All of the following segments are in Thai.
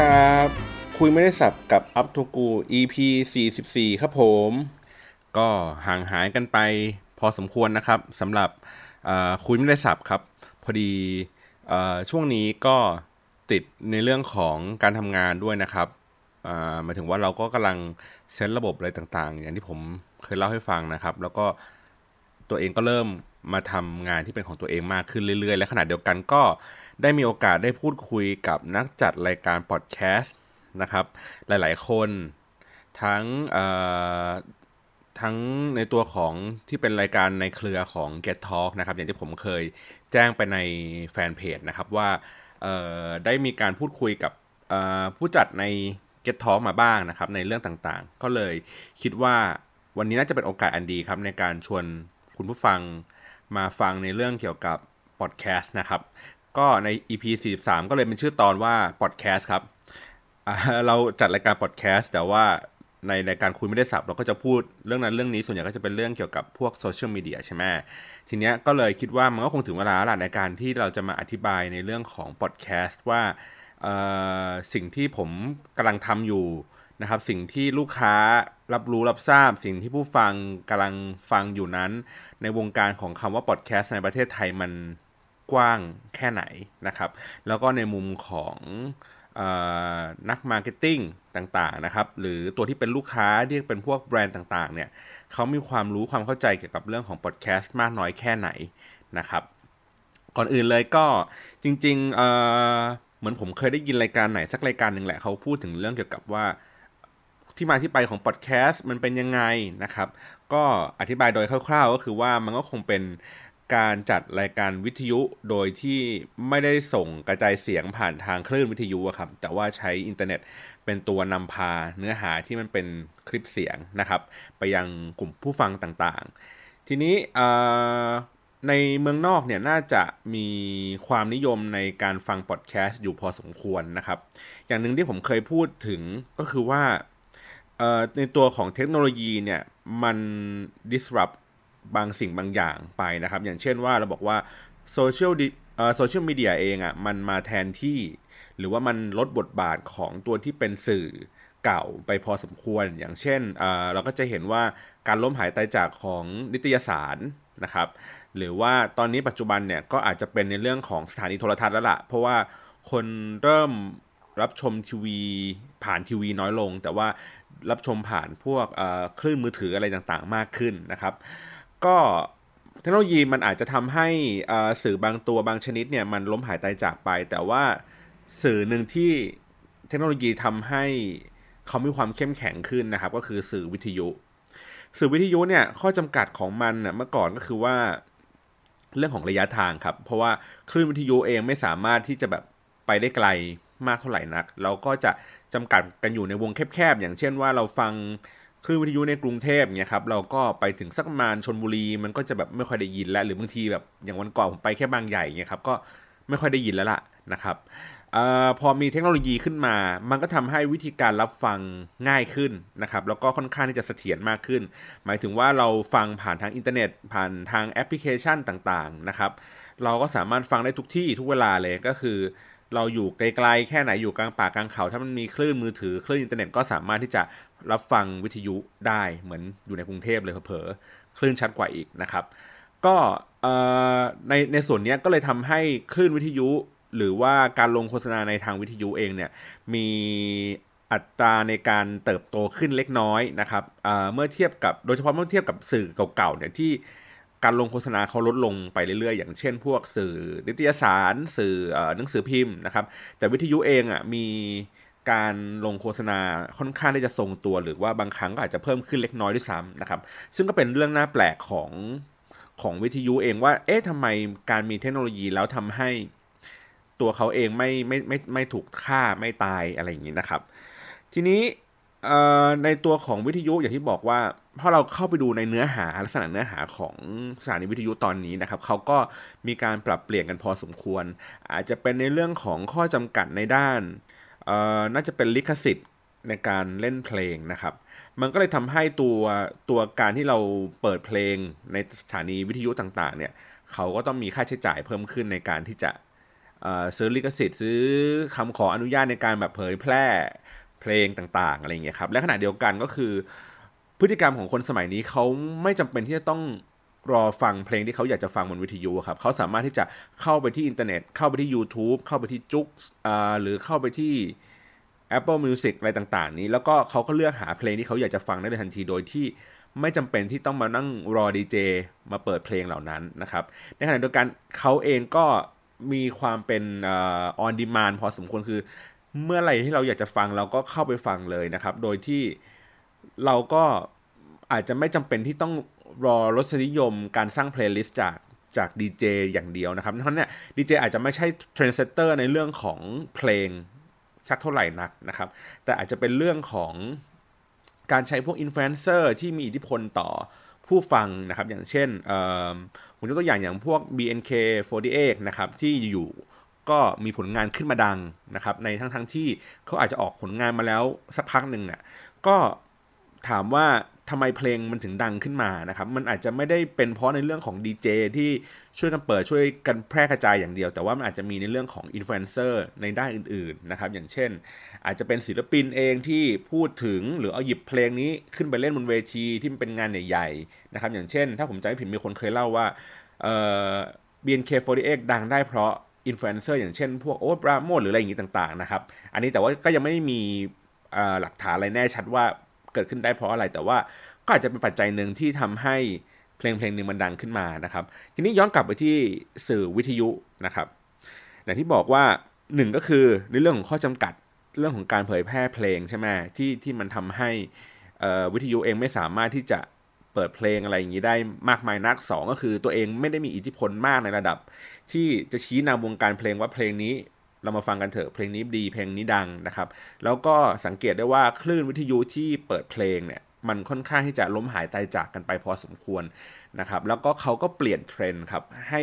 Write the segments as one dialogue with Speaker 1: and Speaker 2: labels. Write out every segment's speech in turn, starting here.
Speaker 1: ครับ คุยไม่ได้สับกับอัพทูกู EP 44 ครับผม ก็ห่างหายกันไปพอสมควรนะครับสำหรับคุยไม่ได้สับครับ พอดีช่วงนี้ก็ติดในเรื่องของการทำงานด้วยนะครับหมายถึงว่าเราก็กำลังเซตระบบอะไรต่างๆ อย่างที่ผมเคยเล่าให้ฟังนะครับ แล้วก็ตัวเองก็เริ่มมาทำงานที่เป็นของตัวเองมากขึ้นเรื่อยๆ และขณะเดียวกันก็ ได้มีโอกาสได้พูดคุยกับนักจัดรายการพอดแคสต์นะครับ หลายๆ คนทั้งทั้งในตัวของที่เป็นรายการในเครือของ Get Talk นะครับ อย่างที่ผมเคยแจ้งไปในแฟนเพจนะครับว่าได้มีการพูดคุยกับผู้จัดใน Get Talk มาบ้างนะครับ ในเรื่องต่างๆ ก็เลยคิดว่าวันนี้น่าจะเป็นโอกาสอันดีครับ ในการชวนคุณผู้ฟังมาฟังในเรื่องเกี่ยวกับพอดแคสต์นะครับ ก็ใน EP 43 ก็เลยเป็นชื่อตอนว่าพอดแคสต์ครับ เราจัดรายการพอดแคสต์แต่ว่าในรายการคุยไม่ได้สับ เราก็จะพูดเรื่องนั้นเรื่องนี้ส่วนใหญ่ก็จะเป็นเรื่องเกี่ยวกับพวกโซเชียลมีเดียใช่ไหมทีเนี้ยก็เลยคิดว่ามันก็คงถึงเวลาล้วในการที่เราจะมาอธิบายในเรื่องของพอดแคสต์ว่าสิ่งที่ผมกำลังทำอยู่นะครับสิ่งที่ลูกค้ารับรู้รับทราบ สิ่งที่ผู้ฟังกำลังฟังอยู่นั้น ในวงการของคำว่าพอดแคสต์ในประเทศไทยมัน กว้างแค่ไหนนะครับ แล้วก็ในมุมของนัก marketing ต่างๆนะครับ หรือตัวที่เป็นลูกค้าที่เป็นพวกแบรนด์ต่างๆเนี่ยเขามีความรู้ความเข้าใจเกี่ยวกับเรื่องของพอดแคสต์มากน้อยแค่ไหนนะครับ ก่อนอื่นเลยก็จริงๆเหมือนผมเคยได้ยินรายการไหนสักรายการหนึ่งแหละเขาพูดถึงเรื่องเกี่ยวกับว่าที่มาที่ไปของพอดแคสต์มันเป็นยังไงนะครับ ก็อธิบายโดยคร่าวๆ ก็คือว่ามันก็คงเป็น การจัดรายการวิทยุโดยที่ไม่ได้ส่งกระจายเสียงผ่านทางคลื่นวิทยุครับแต่ว่าใช้อินเทอร์เน็ตเป็นตัวนำพาเนื้อหาที่มันเป็นคลิปเสียงนะครับ ไปยังกลุ่มผู้ฟังต่างๆ ทีนี้ในเมืองนอกเนี่ยน่าจะมีความนิยมในการฟังพอดแคสต์อยู่พอสมควรนะครับ อย่างหนึ่งที่ผมเคยพูดถึงก็คือว่าในตัวของเทคโนโลยีเนี่ยมัน disrupt บางสิ่งบางอย่างไปนะครับ อย่างเช่นว่าเราบอกว่าโซเชียลโซเชียลมีเดียเองอะ่ะมันมาแทนที่ หรือว่ามันลดบทบาทของตัวที่เป็นสื่อเก่าไปพอสมควร อย่างเช่นเราก็จะเห็นว่าการล้มหายตายจากของนิตยสารนะครับ หรือว่าตอนนี้ปัจจุบันเนี่ยก็อาจจะเป็นในเรื่องของสถานีโทรทัศน์แล้วละ่ะ เพราะว่าคนเริ่มรับชมทีวีผ่านทีวีน้อยลง แต่ว่ารับชมผ่านพวกคลื่นมือถืออะไรต่างๆ มากขึ้นนะครับ ก็เทคโนโลยีมันอาจจะทำให้สื่อบางตัวบางชนิดเนี่ยมันล้มหายตายจากไป แต่ว่าสื่อหนึ่งที่เทคโนโลยีทำให้เขามีความเข้มแข็งขึ้นนะครับ ก็คือสื่อวิทยุ สื่อวิทยุเนี่ยข้อจำกัดของมันเมื่อก่อนก็คือว่าเรื่องของระยะทางครับ เพราะว่าคลื่นวิทยุเองไม่สามารถที่จะแบบไปได้ไกลมากเท่าไหร่นัก เราก็จะจำกัดกันอยู่ในวงแคบๆ อย่างเช่นว่าเราฟัง คลื่นวิทยุในกรุงเทพเนี่ยครับเราก็ไปถึงสักประมาณชนบุรีมันก็จะแบบไม่ค่อยได้ยินแล้ว หรือบางทีแบบอย่างวันก่อนผมไปแค่บางใหญ่เนี่ยครับก็ไม่ค่อยได้ยินแล้วล่ะนะครับอพอมีเทคโนโลยีขึ้นมา มันก็ทำให้วิธีการรับฟังง่ายขึ้นนะครับ แล้วก็ค่อนข้างที่จะเสถียรมากขึ้น หมายถึงว่าเราฟังผ่านทางอินเทอร์เน็ต ผ่านทางแอปพลิเคชันต่างๆนะครับ เราก็สามารถฟังได้ทุกที่ทุกเวลาเลยก็คือ เราอยู่ไกลๆแค่ไหนอยู่กลางป่ากลางเขา ถ้ามันมีคลื่นมือถือคลื่นอินเทอร์เน็ตก็สามารถที่จะ รับฟังวิทยุได้เหมือนอยู่ในกรุงเทพเลยเผลอคลื่นชัดกว่าอีกนะครับ ก็ในในส่วนนี้ก็เลยทำให้คลื่นวิทยุ หรือว่าการลงโฆษณาในทางวิทยุเองเนี่ยมีอัตราในการเติบโตขึ้นเล็กน้อยนะครับเมื่อเทียบกับโดยเฉพาะเมื่อเทียบกับสื่อเก่าๆเนี่ยที่การลงโฆษณาเขาลดลงไปเรื่อยๆ อย่างเช่น พวกสื่อนิตยสาร สื่อหนังสือพิมพ์นะครับ แต่วิทยุเองอะมี การลงโฆษณาค่อนข้างที่จะทรงตัว หรือว่าบางครั้งก็อาจจะเพิ่มขึ้นเล็กน้อยด้วยซ้ำนะครับ ซึ่งก็เป็นเรื่องน่าแปลกของของวิทยุเองว่า เอ๊ะทำไมการมีเทคโนโลยีแล้วทำให้ตัวเขาเองไม่ไม่ไม่ไม่ถูกฆ่าไม่ตายอะไรอย่างนี้นะครับ ทีนี้ในตัวของวิทยุอย่างที่บอกว่าพอเราเข้าไปดูในเนื้อหาลักษณะเนื้อหาของสถานีวิทยุตอนนี้นะครับเขาก็มีการปรับเปลี่ยนกันพอสมควร อาจจะเป็นในเรื่องของข้อจำกัดในด้าน น่าจะเป็นลิขสิทธิ์ในการเล่นเพลงนะครับ มันก็เลยทำให้ตัวตัวการที่เราเปิดเพลงในสถานีวิทยุต่างๆ เนี่ยเขาก็ต้องมีค่าใช้จ่ายเพิ่มขึ้นในการที่จะซื้อลิขสิทธิ์ซื้อคำขออนุญาตในการแบบเผยแพร่เพลงต่างๆอะไรเงี้ยครับและขณะเดียวกันก็คือ พฤติกรรมของคนสมัยนี้เขาไม่จำเป็นที่จะต้อง รอฟังเพลงที่เขาอยากจะฟังบนวิทยุครับเขาสามารถที่จะเข้าไปที่อินเทอร์เน็ต เข้าไปที่ YouTube เข้าไปที่จุกหรือเข้าไปที่ Apple Music อะไรต่างๆ นี้ แล้วก็เขาก็เลือกหาเพลงที่เขาอยากจะฟังได้ในทันทีโดยที่ไม่จำเป็นที่ต้องมานั่งรอดีเจมาเปิดเพลงเหล่านั้นนะครับ ในขณะเดียวกันเขาเองก็มีความเป็น on demand พอสมควรคือเมื่อไรที่เราอยากจะฟังเราก็เข้าไปฟังเลยนะครับ โดยที่เราก็อาจจะไม่จำเป็นที่ต้อง รอรสนิยมการสร้าง playlist จากจากดีเจอย่างเดียวนะครับเพราะนั้นเนี่ยดีเจอาจจะไม่ใช่ trendsetter ในเรื่องของเพลงสักเท่าไหร่นักนะครับ แต่อาจจะเป็นเรื่องของการใช้พวกอินฟลูเอนเซอร์ที่มีอิทธิพลต่อผู้ฟังนะครับ อย่างเช่นผมยกตัวอย่างอย่างพวก BNK48 นะครับที่อยู่ก็มีผลงานขึ้นมาดังนะครับ ในทั้งทั้งที่เขาอาจจะออกผลงานมาแล้วสักพักหนึ่งเนี่ยก็ถามว่า ทำไมเพลงมันถึงดังขึ้นมานะครับ มันอาจจะไม่ได้เป็นเพราะในเรื่องของดีเจที่ช่วยกันเปิดช่วยกันแพร่กระจายอย่างเดียว แต่ว่ามันอาจจะมีในเรื่องของอินฟลูเอนเซอร์ในด้านอื่นๆนะครับ อย่างเช่น อาจจะเป็นศิลปินเองที่พูดถึงหรือเอาหยิบเพลงนี้ขึ้นไปเล่นบนเวทีที่มันเป็นงานใหญ่ๆนะครับ อย่างเช่น ถ้าผมจำไม่ผิดมีคนเคยเล่าว่าเอ่อ BNK48 ดังได้เพราะอินฟลูเอนเซอร์อย่างเช่น พวกโอ๊ต ปราโมทย์หรืออะไรอย่างนี้ต่างๆนะครับ อันนี้แต่ว่าก็ยังไม่มีหลักฐานอะไรแน่ชัดว่า เกิดขึ้นได้เพราะอะไร แต่ว่าก็อาจจะเป็นปัจจัยหนึ่งที่ทำให้เพลงเพลงหนึ่งมันดังขึ้นมานะครับ ทีนี้ย้อนกลับไปที่สื่อวิทยุนะครับอย่างที่บอกว่าหนึ่งก็คือในเรื่องของข้อจำกัดเรื่องของการเผยแพร่เพลงใช่ไหมที่ที่มันทำให้วิทยุเองไม่สามารถที่จะเปิดเพลงอะไรอย่างนี้ได้มากมายนักสองก็คือตัวเองไม่ได้มีอิทธิพลมากในระดับ ที่จะชี้นำวงการเพลงว่าเพลงนี้ เรามาฟังกันเถอะเพลงนี้ดีเพลงนี้ดังนะครับ แล้วก็สังเกตได้ว่าคลื่นวิทยุที่เปิดเพลงเนี่ยมันค่อนข้างที่จะล้มหายตายจากกันไปพอสมควรนะครับแล้วก็เขาก็เปลี่ยนเทรนด์ครับให้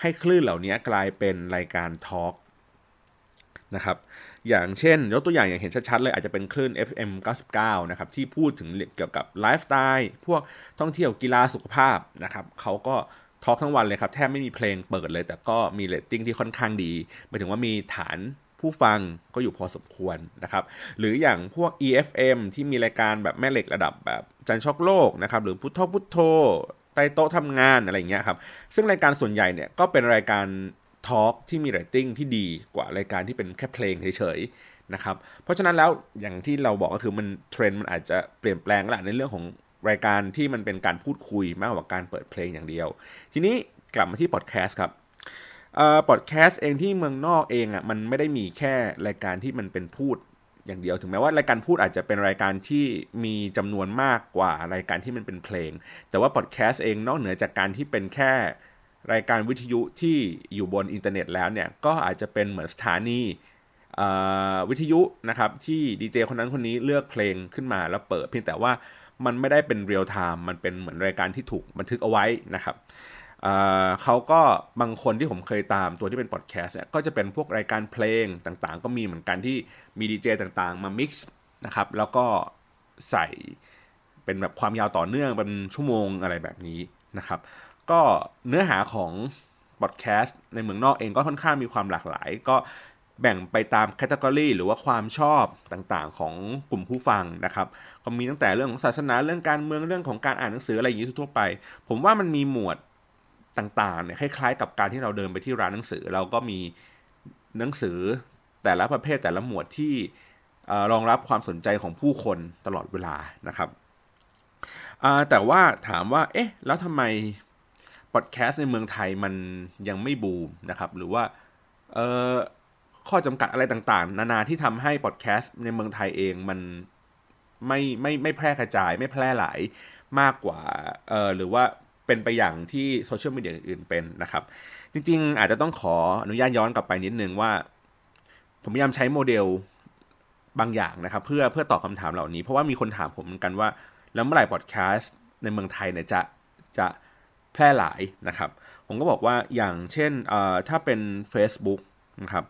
Speaker 1: ให้คลื่นเหล่านี้กลายเป็นรายการ talk นะครับอย่างเช่น ยกตัวอย่างอย่างเห็นชัดๆเลยอาจจะเป็นคลื่น FM 99นะครับที่พูดถึงเกี่ยวกับไลฟ์สไตล์พวกท่องเที่ยวกีฬาสุขภาพนะครับเขาก็ talk ทั้งวันเลยครับ แทบไม่มีเพลงเปิดเลย แต่ก็มีเรตติ้งที่ค่อนข้างดีหมายถึงว่ามีฐานผู้ฟังก็อยู่พอสมควรนะครับ หรืออย่างพวก EFM ที่มีรายการแบบแม่เหล็กระดับแบบจันทร์ช็อกโลกนะครับ หรือพุธทอล์คพุธโทรใต้โต๊ะทำงานอะไรเงี้ยครับ ซึ่งรายการส่วนใหญ่เนี่ยก็เป็นรายการ talk ที่มีเรตติ้งที่ดีกว่ารายการที่เป็นแค่เพลงเฉยๆนะครับ เพราะฉะนั้นแล้วอย่างที่เราบอกก็คือมันเทรนด์มันอาจจะเปลี่ยนแปลงละในเรื่องของ รายการที่มันเป็นการพูดคุยมากกว่าการเปิดเพลงอย่างเดียว ทีนี้กลับมาที่พอดแคสต์ครับพอดแคสต์เองที่เมืองนอกเองอะมันไม่ได้มีแค่รายการที่มันเป็นพูดอย่างเดียวถึงแม้ว่ารายการพูดอาจจะเป็นรายการที่มีจำนวนมากกว่ารายการที่มันเป็นเพลง แต่ว่าพอดแคสต์เองนอกเหนือจากการที่เป็นแค่รายการวิทยุที่อยู่บนอินเทอร์เน็ตแล้วเนี่ยก็อาจจะเป็นเหมือนสถานีวิทยุนะครับที่ดีเจคนนั้นคนนี้เลือกเพลงขึ้นมาแล้วเปิดเพียงแต่ว่า มันไม่ได้เป็น real-time มันเป็นเหมือนรายการที่ถูกบันทึกเอาไว้นะครับเขาก็บางคนที่ผมเคยตามตัวที่เป็นพอดแคสต์ก็จะเป็นพวกรายการเพลงต่างๆ ก็มีเหมือนกันที่มีดีเจต่างๆ มา mix นะครับแล้วก็ใส่เป็นแบบความยาวต่อเนื่องเป็นชั่วโมงอะไรแบบนี้นะครับ ก็เนื้อหาของพอดแคสต์ในเมืองนอกเองก็ค่อนข้างมีความหลากหลาย ก็ แบ่งไปตาม category หรือว่าความชอบต่างๆ ของกลุ่มผู้ฟังนะครับก็มีตั้งแต่เรื่องของศาสนาเรื่องการเมืองเรื่องของการอ่านหนังสืออะไรอย่างนี้ทั่วไป ผมว่ามันมีหมวดต่างๆเนี่ยคล้ายๆ กับการที่เราเดินไปที่ร้านหนังสือ เราก็มีหนังสือแต่ละประเภทแต่ละหมวดที่รองรับความสนใจของผู้คนตลอดเวลานะครับแต่ว่าถามว่า เอ๊ะ แล้วทำไมพอดแคสต์ในเมืองไทยมันยังไม่บูมนะครับ หรือว่า เออ ข้อจำกัดอะไรต่างๆ นานาที่ทำให้พอดแคสต์ในเมืองไทยเองมันไม่ไม่ไม่แพร่กระจายไม่แพร่หลายมากกว่าเออหรือว่าเป็นไปอย่างที่โซเชียลมีเดียอื่นเป็นนะครับ จริงๆ อาจจะต้องขออนุญาตย้อนกลับไปนิดนึงว่า ผมพยายามใช้โมเดลบางอย่างนะครับ เพื่อเพื่อตอบคาถามเหล่านี้ เพราะว่ามีคนถามผมเหมือนกันว่า แล้วเมื่อไหร่พอดแคสต์ในเมืองไทยเนี่ยจะจะแพร่หลายนะครับ ผมก็บอกว่าอย่างเช่นถ้าเป็น Facebook นะครับ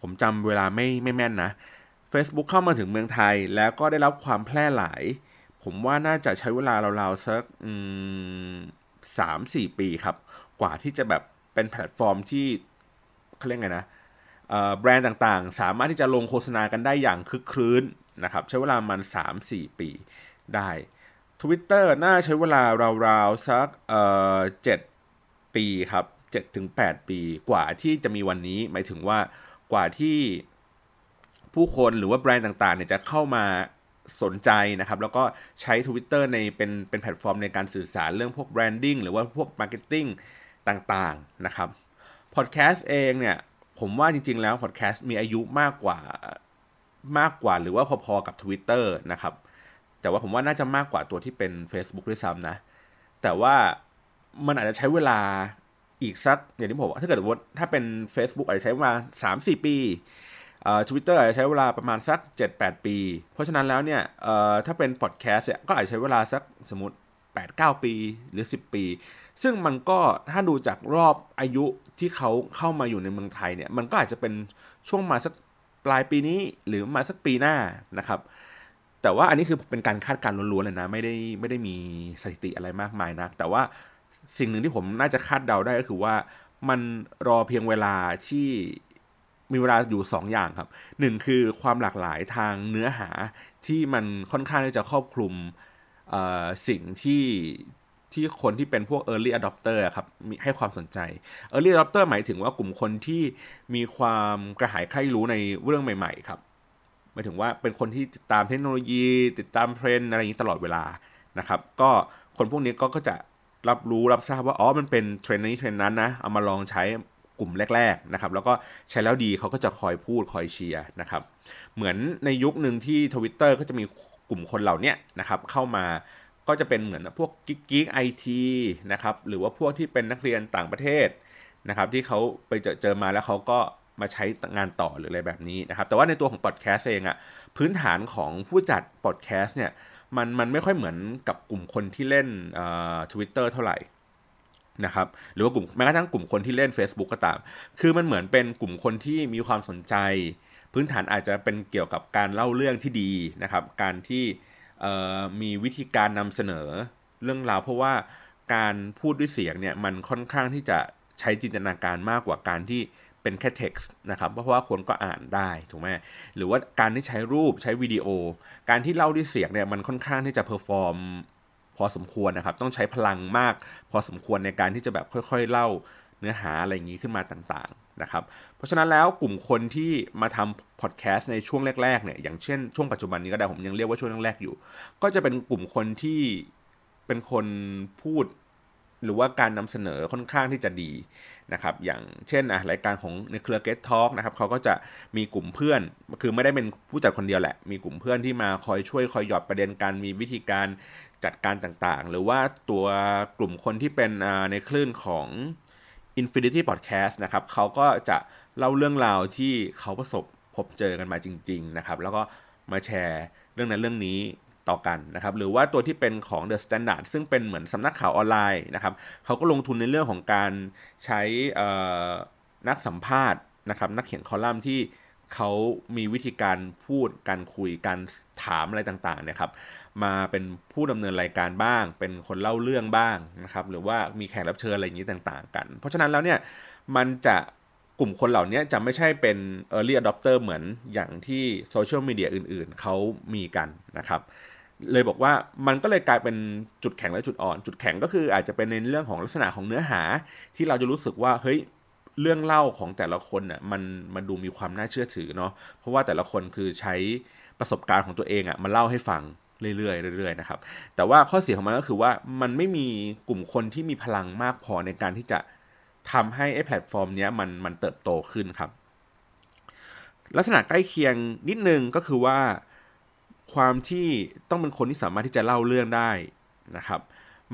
Speaker 1: ผมจำเวลาไม่ไม่แม่นนะ Facebook เข้ามาถึงเมืองไทย แล้วก็ได้รับความแพร่หลาย ผมว่าน่าจะใช้เวลาราวๆสักสามสี่ปีครับ กว่าที่จะแบบเป็นแพลตฟอร์มที่เขาเรียกไงนะแบรนด์ต่างๆ สามารถที่จะลงโฆษณากันได้อย่างคึกครื้นนะครับ ใช้เวลามัน 3-4 ปีได้ Twitter น่าใช้เวลาราวๆ สักเอ่อ7ปีครับ7-8 ปีกว่าที่จะมีวันนี้ หมายถึงว่า กว่าที่ผู้คนหรือว่าแบรนด์ต่างๆเนี่ยจะเข้ามาสนใจนะครับ แล้วก็ใช้ Twitter ในเป็นเป็นแพลตฟอร์มในการสื่อสารเรื่องพวก branding หรือว่าพวก marketing ต่างๆนะครับพอดแคสต์เองเนี่ยผมว่าจริงๆแล้วพอดแคสต์มีอายุมากกว่ามากกว่าหรือว่าพอๆกับ Twitter นะครับ แต่ว่าผมว่าน่าจะมากกว่าตัวที่เป็น Facebook ด้วยซ้ำนะ แต่ว่ามันอาจจะใช้เวลา อีกสักอย่างที่ผมว่าถ้าเกิดว่าถ้าเป็น Facebook อาจจะใช้เวลา3-4 ปีทวิตเตอร์อาจจะใช้เวลาประมาณสัก 7-8 ปี เพราะฉะนั้นแล้วเนี่ยถ้าเป็นพอดแคสต์เนี่ยก็อาจจะใช้เวลาสักสมมติ 8-9 ปีหรือ 10 ปี ซึ่งมันก็ถ้าดูจากรอบอายุที่เขาเข้ามาอยู่ในเมืองไทยเนี่ยมันก็อาจจะเป็นช่วงมาสักปลายปีนี้หรือมาสักปีหน้านะครับแต่ว่าอันนี้คือเป็นการคาดการณ์ล้วนๆเลยนะไม่ได้ไม่ได้มีสถิติอะไรมากมายนะแต่ว่า สิ่งหนึ่งที่ผมน่าจะคาดเดาได้ก็คือว่ามันรอเพียงเวลาที่มีเวลาอยู่ 2 อย่างครับหนึ่งคือความหลากหลายทางเนื้อหาที่มันค่อนข้างที่จะครอบคลุมสิ่งที่ที่คนที่เป็นพวก early adopter ครับมีให้ความสนใจ early adopter หมายถึงว่ากลุ่มคนที่มีความกระหายใคร่รู้ในเรื่องใหม่ ๆ ครับหมายถึงว่าเป็นคนที่ติดตามเทคโนโลยี ติดตามเทรนอะไรอย่างนี้ตลอดเวลานะครับ ก็คนพวกนี้ก็ก็จะ รับรู้รับทราบว่าอ๋อมันเป็นเทรนด์นี้เทรนด์นั้นนะเอามาลองใช้กลุ่มแรกๆนะครับแล้วก็ใช้แล้วดีเขาก็จะคอยพูดคอยเชียร์นะครับเหมือนในยุคหนึ่งที่ทวิตเตอร์ก็จะมีกลุ่มคนเหล่านี้นะครับเข้ามาก็จะเป็นเหมือนพวก geek geek IT นะครับหรือว่าพวกที่เป็นนักเรียนต่างประเทศนะครับที่เขาไปเจอเจอมาแล้วเขาก็มาใช้งานต่อหรืออะไรแบบนี้นะครับแต่ว่าในตัวของพอดแคสต์เองอะพื้นฐานของผู้จัดพอดแคสต์เนี่ย มันมันไม่ค่อยเหมือนกับกลุ่มคนที่เล่นทวิตเตอร์เท่าไหร่นะครับหรือว่ากลุ่มแม้กระทั่งกลุ่มคนที่เล่น Facebook ก็ตาม คือมันเหมือนเป็นกลุ่มคนที่มีความสนใจ พื้นฐานอาจจะเป็นเกี่ยวกับการเล่าเรื่องที่ดีนะครับ การที่มีวิธีการนำเสนอเรื่องราว เพราะว่าการพูดด้วยเสียงเนี่ยมันค่อนข้างที่จะใช้จินตนาการมากกว่าการที่ เป็นแค่ text นะครับเพราะว่าคนก็อ่านได้ถูกไหมหรือว่าการที่ใช้รูปใช้วิดีโอ การที่เล่าด้วยเสียงเนี่ยมันค่อนข้างที่จะ perform พอสมควรนะครับ ต้องใช้พลังมาก พอสมควรในการที่จะแบบค่อย ๆ เล่าเนื้อหาอะไรอย่างนี้ขึ้นมาต่างๆนะครับ เพราะฉะนั้นแล้วกลุ่มคนที่มาทำพอดแคสต์ในช่วงแรกๆเนี่ยอย่างเช่นช่วงปัจจุบันนี้ก็ได้ผมยังเรียกว่าช่วงแรกๆอยู่ ก็จะเป็นกลุ่มคนที่เป็นคนพูด หรือว่าการนำเสนอค่อนข้างที่จะดีนะครับอย่างเช่นอะรายการของในเครือ Get Talk นะครับเขาก็จะมีกลุ่มเพื่อน คือไม่ได้เป็นผู้จัดคนเดียวแหละ มีกลุ่มเพื่อนที่มาคอยช่วยคอยหยอดประเด็นการมีวิธีการจัดการต่างๆ หรือว่าตัวกลุ่มคนที่เป็นในคลื่นของ Infinity Podcast นะครับเขาก็จะเล่าเรื่องราวที่เขาประสบพบเจอกันมาจริง ๆ นะครับ แล้วก็มาแชร์เรื่องนั้นเรื่องนี้ ต่อกันนะครับหรือว่าตัวที่เป็นของ The Standard ซึ่งเป็นเหมือนสำนักข่าวออนไลน์นะครับเขาก็ลงทุนในเรื่องของการใช้นักสัมภาษณ์นะครับนักเขียนคอลัมน์ที่เขามีวิธีการพูดการคุยการถามอะไรต่างๆเนี่ยครับมาเป็นผู้ดำเนินรายการบ้าง เป็นคนเล่าเรื่องบ้างนะครับหรือว่ามีแขกรับเชิญอะไรอย่างนี้ต่างๆ กัน เพราะฉะนั้นแล้วเนี่ยมันจะกลุ่มคนเหล่านี้จะไม่ใช่เป็น early adopter เหมือนอย่างที่โซเชียลมีเดียอื่นๆ เขามีกันนะครับ เลยบอกว่ามันก็เลยกลายเป็นจุดแข็งและจุดอ่อน จุดแข็งก็คืออาจจะเป็นในเรื่องของลักษณะของเนื้อหา ที่เราจะรู้สึกว่าเฮ้ยเรื่องเล่าของแต่ละคนน่ะมันมันดูมีความน่าเชื่อถือเนาะเพราะว่าแต่ละคนคือใช้ประสบการณ์ของตัวเองอะ่ะมาเล่าให้ฟังเรื่อยๆเรื่อยๆนะครับแต่ว่าข้อเสียของมันก็คือว่ามันไม่มีกลุ่มคนที่มีพลังมากพอในการที่จะทำให้ไอ้แพลตฟอร์มเนี้ยมันมันเติบโตขึ้นครับ ลักษณะใกล้เคียงนิดนึงก็คือว่า ความที่ต้องเป็นคนที่สามารถที่จะเล่าเรื่องได้นะครับ